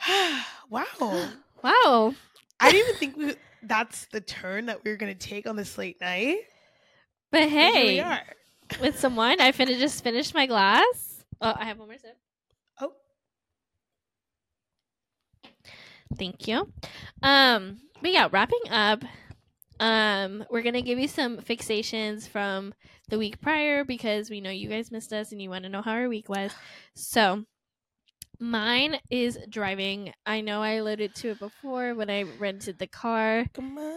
wow Wow. I didn't even think we, that's the turn that we were going to take on this late night. But here we hey, are. with some wine, I fin- just finished my glass. Oh, I have one more sip. Oh, Thank you. Um, but yeah, wrapping up. Um, we're gonna give you some fixations from the week prior because we know you guys missed us and you want to know how our week was. So, mine is driving. I know I alluded to it before when I rented the car, on,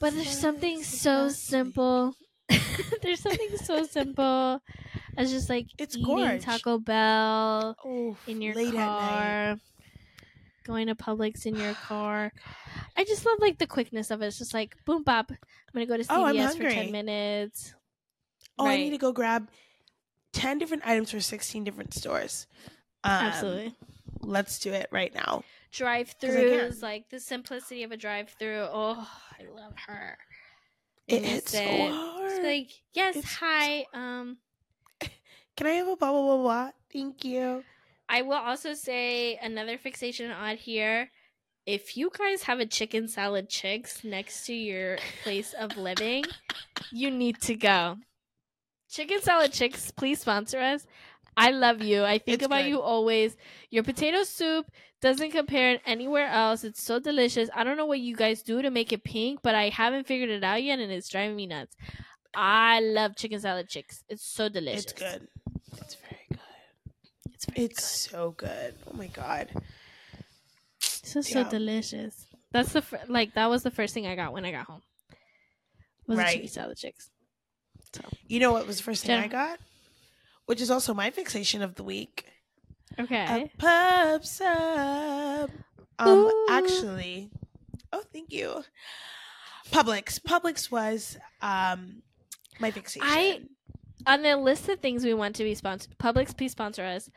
but there's something so simple. there's something so simple as just like It's eating gorge. Taco Bell Oh, in your late at night. car, going to Publix in your car. I just love like the quickness of it. It's just like boom bop. I'm gonna go to Oh, CVS for ten minutes. Oh, I Right. need to go grab 10 different items for 16 different stores. Um, Absolutely. Let's do it right now. Drive I throughs, like the simplicity of a drive through. Oh, I love her. It Miss hits so hard. It's like, yes, It's hi. Um, Can I have a blah, blah, blah, blah? Thank you. I will also say another fixation odd here. If you guys have a chicken salad chicks next to your place of living, you need to go. Chicken salad chicks, please sponsor us. I love you. I think It's about good. you always. Your potato soup doesn't compare anywhere else. It's so delicious. I don't know what you guys do to make it pink, but I haven't figured it out yet and it's driving me nuts. I love chicken salad chicks. It's so delicious. It's good. It's It's It's so good. Oh my god. good. So so delicious. That's the fir- like that was the first thing I got when I got home. Was the Right. chicken salad chicks. You know what was the first thing I got? Which is also my fixation of the week. Okay. A pub sub. Um, Ooh. actually, oh, thank you. Publix. Publix was um my fixation. I- On the list of things we want to be sponsored, Publix, please sponsor us.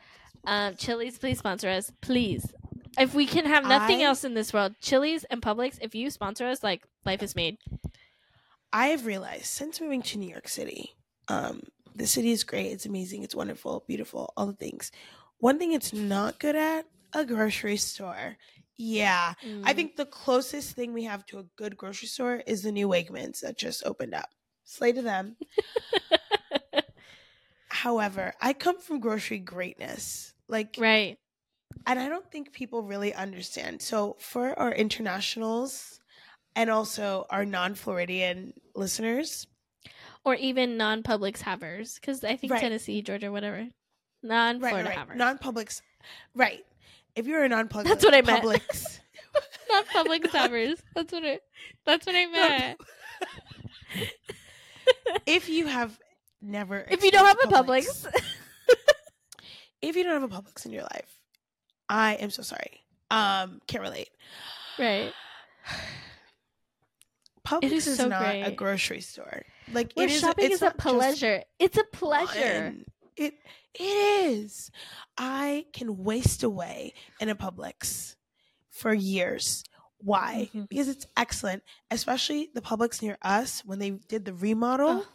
Um, Chili's, please sponsor us, please. If we can have nothing I- else in this world, Chili's and Publix, if you sponsor us, like life is made. I have realized since moving to New York City, um, the city is great. It's amazing. It's wonderful, beautiful, all the things. One thing it's not good at a grocery store. Yeah, I Mm. think the closest thing we have to a good grocery store is the new Wegmans that just opened up. Slay to them. However, I come from grocery greatness. Like, right. and I don't think people really understand. So, for our internationals and also our non Floridian listeners, Or even non Publix havers, because I think Right. Tennessee, Georgia, whatever. Non right, right, havers. non Publix, right. If you're a non Publix, That's what I meant. Publix, Publix havers. That's what it. That's what I meant. if you have never, if you don't have a experienced Publix, if you don't have a Publix in your life, I am so sorry. Um, can't relate. right? Publix is is, so not a grocery store. Like Where it is. shopping is a pleasure. It's a pleasure. fun. It it is. I can waste away in a Publix for years. Why? Mhm. Because it's excellent, especially the Publix near us when they did the remodel. Oh.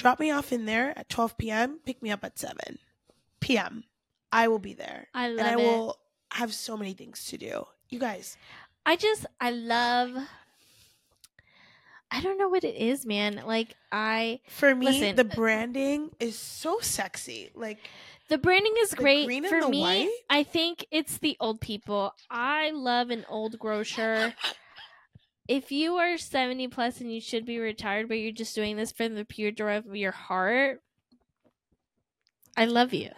Drop me off in there at 12 p.m. Pick me up at 7 p.m. I will be there, I love and I it. will have so many things to do. You guys, I just I love. I don't know what it is, man. Like I, for me, Listen, the branding is so sexy. Like the branding is The great for me. white? I think it's the old people. I love an old grocer. If you are 70 plus and you should be retired, but you're just doing this from the pure joy of your heart, I love you.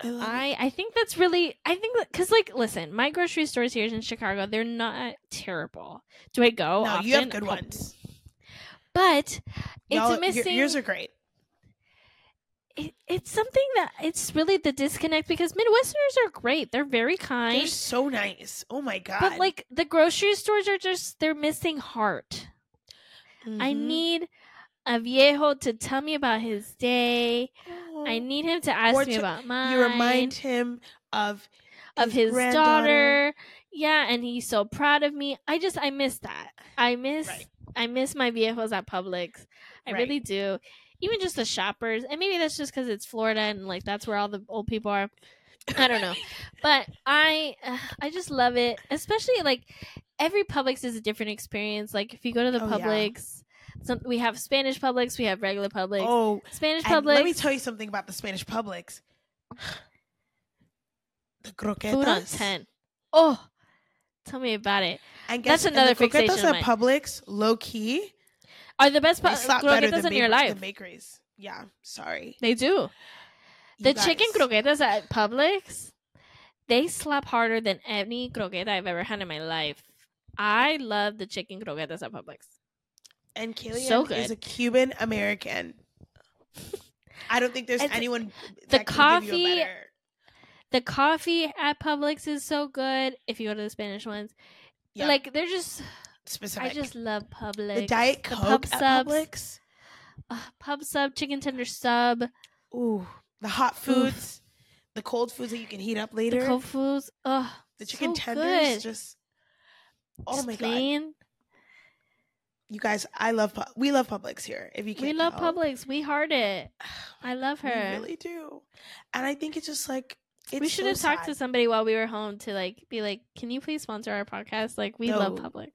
I love. I I think that's really I think because like listen, my grocery stores here in Chicago they're not terrible. Do I go? no, often? you have good ones. but Y'all- it's your- missing. Yours are great. It, it's something that it's really the disconnect because Midwesterners are great. They're very kind, They're so nice. Oh my god. but like the grocery stores are just they're missing heart. I Mhm. need a viejo to tell me about his day. I need him to ask Or me to- about mine. you remind him of of his granddaughter. daughter. Yeah, and he's so proud of me. I just I miss that. I miss Right. I miss my viejos at Publix. I Right. really do. Even just the shoppers, and maybe that's just because it's Florida and like that's where all the old people are. I don't know, but I uh, I just love it, especially like every Publix is a different experience. Like if you go to the Oh, yeah. Publix, some, we have Spanish Publix, we have regular Publix. Oh, Spanish and Publix. let me tell you something about the Spanish Publix. The croquetas. food on ten. Oh, tell me about it. And That's guess, and another the croquetas fixation of at Publix, low key, Are the best they pu- slap better croquetas in your life? The bakeries. Yeah, sorry. They do. You The chicken guys. croquetas at Publix, they slap harder than any croqueta I've ever had in my life. I love the chicken croquetas at Publix. And Kaylee Ann So is a Cuban American. I don't think there's anyone the that can give you a coffee- better. The coffee at Publix is so good. If you go to the Spanish ones, Yep. like they're just. Specific. I just love Publix. the Diet The Coke pub at subs. Publix. Uh, pub sub, chicken tender sub, Ooh, the hot foods, the cold foods that you can heat up later. the cold foods. Oh, the chicken so tenders, good. just oh Just my god. You guys, I love we love Publix here. If you can't We love tell. Publix. We heart it. I love her. We really do. And I think it's just like it's we should so have talked to somebody while we were home to like be like, "Can you please sponsor our podcast?" Like we love Publix.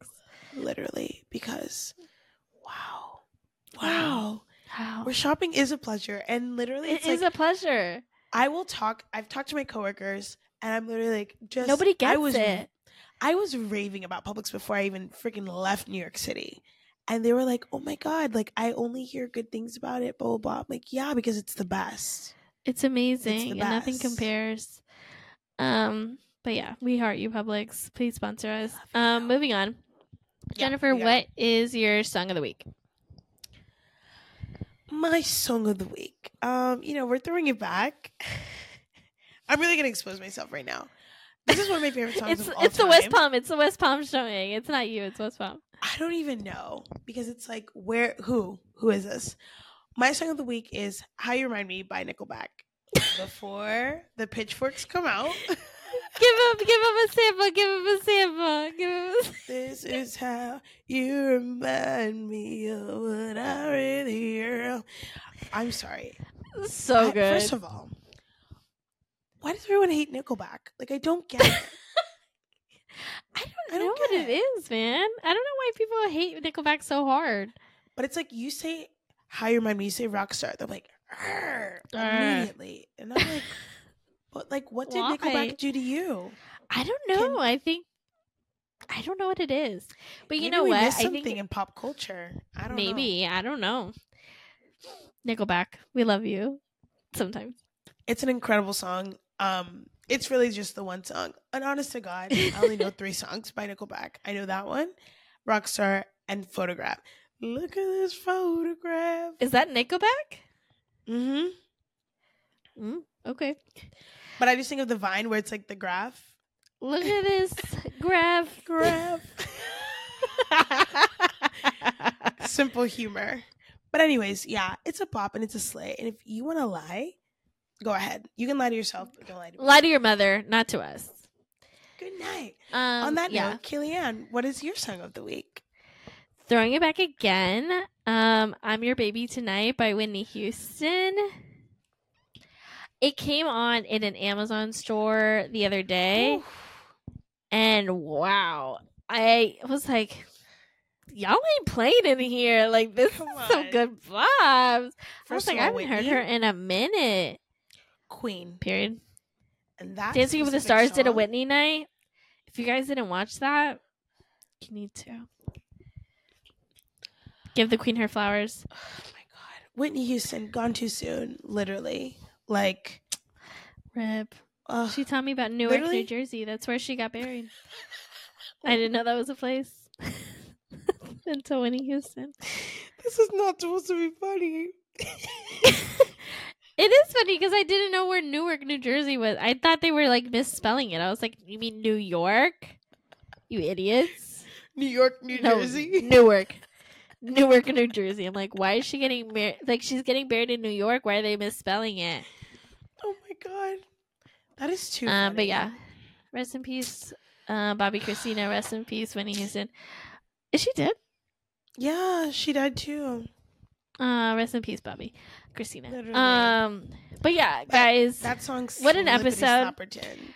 Literally because wow. Wow. Wow. Where shopping is a pleasure and literally It it's is a pleasure. I will talk I've talked to my coworkers and I'm literally like just Nobody gets I was it. I was raving about Publix before I even freaking left New York City. And they were like, "Oh my god, like I only hear good things about it." Blah blah blah. I'm like, "Yeah, because it's the best." It's amazing. and nothing compares. Um, but yeah, we heart you, Publix. Please sponsor us. Um, moving on. Yeah, Jennifer, we got what is your song of the week? My song of the week. Um, you know, we're throwing it back. I'm really gonna expose myself right now. This is one of my favorite songs It's of all it's the West. Palm. It's the West Palm showing. It's not you. It's West Palm. I don't even know because it's like where who who is this? My song of the week is "How You Remind Me" by Nickelback. Before the pitchforks come out, Give him, give him a sample. Give him a sample. Give him. A... this is how you remind me of what I really am. I'm sorry. So I- good. First of all, why does everyone hate Nickelback? Like I don't get it. I don't I know don't what get it is, man. I don't know why people hate Nickelback so hard. But it's like you say how you remind me, you say rockstar. They're like "Arr," Arr. immediately. And I'm like, but like what did Why? Nickelback do to you? I don't know. Can- I think I don't know what it is. But you know what? I something think in pop culture. I don't know. maybe I don't know. Nickelback, we love you. Sometimes It's an incredible song. Um, it's really just the one song. And honest to God, I only know three songs by Nickelback. I know that one, Rockstar, and Photograph. Look at this photograph. is that Nickelback? Mm-hmm. Mm, okay. But I just think of the Vine where it's like the graph. Look at this graph. Graph. Simple humor. But anyways, yeah, it's a pop and it's a slay. And if you want to lie, go ahead. You can lie to yourself, but don't lie to me. Lie to your mother, not to us. Good night. Um, On that yeah. note, Kaylee Ann, what is your song of the week? throwing it back again. Um, I'm Your Baby Tonight by Whitney Houston. It came on in an Amazon store the other day, Oof. and wow, I was like, y'all ain't playing in here. Like, this Come is some good vibes. I was First like, I haven't heard her in a minute. Queen. Period. And that Dancing with the Stars did a Whitney night. If you guys didn't watch that, you need to. Give the queen her flowers. Oh my god. Whitney Houston gone too soon, literally. Like Rip. ugh. She told me about Newark, Literally? New Jersey. That's where she got buried. I didn't know that was a place. Until Winnie Houston. this is not supposed to be funny. It is funny because I didn't know where Newark, New Jersey was. I thought they were like misspelling it. I was like, "You mean New York? You idiots!" New York, New No, Jersey. Newark, Newark, New Jersey. I'm like, why is she getting married? Like, she's getting buried in New York. Why are they misspelling it? God. That is too Um, but yeah, rest in peace, uh, Bobbi Kristina. Rest in peace, Winnie Houston. Is she dead? Yeah, she died too. Uh, rest in peace, Bobbi, Kristina. Literally. Um, but yeah, guys. That song's What an episode.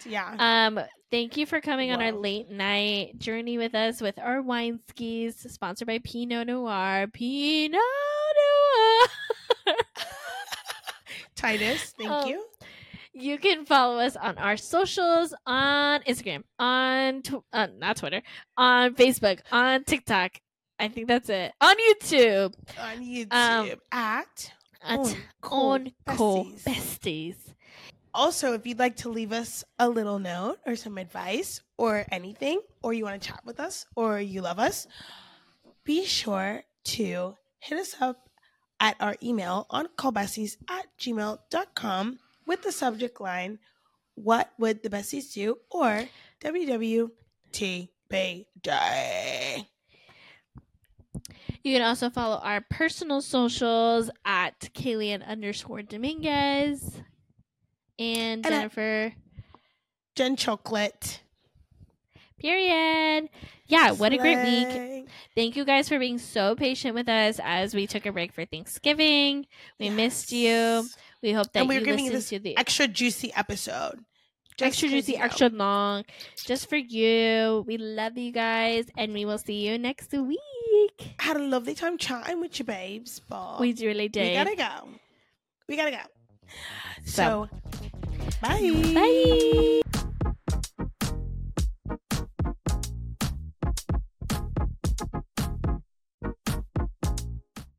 Yeah. Um, thank you for coming on our late night journey with us with our wine skis, sponsored by Pinot Noir. Pinot Noir. Titus, thank um, you. You can follow us on our socials on Instagram, on tw- uh, not Twitter, on Facebook, on TikTok. I think that's it. On YouTube, On YouTube um, at at On Cool on Cool Besties. Besties. Also, if you'd like to leave us a little note or some advice or anything, or you want to chat with us or you love us, be sure to hit us up at our email on callbesties at gmail.com with the subject line, What would the besties do? or WWTB Day. You can also follow our personal socials at Kayleigh underscore Dominguez and And Jennifer Jen Chocolate. Period. Yeah, what a great week. Thank you guys for being so patient with us as we took a break for Thanksgiving. We missed you. We hope that And we're you giving you this to the Extra juicy episode. Extra juicy, you know. extra long, just for you. We love you guys, and we will see you next week. I Had a lovely time chatting with you, babes. But We really did. we gotta go. We gotta go. So- So, bye. Bye.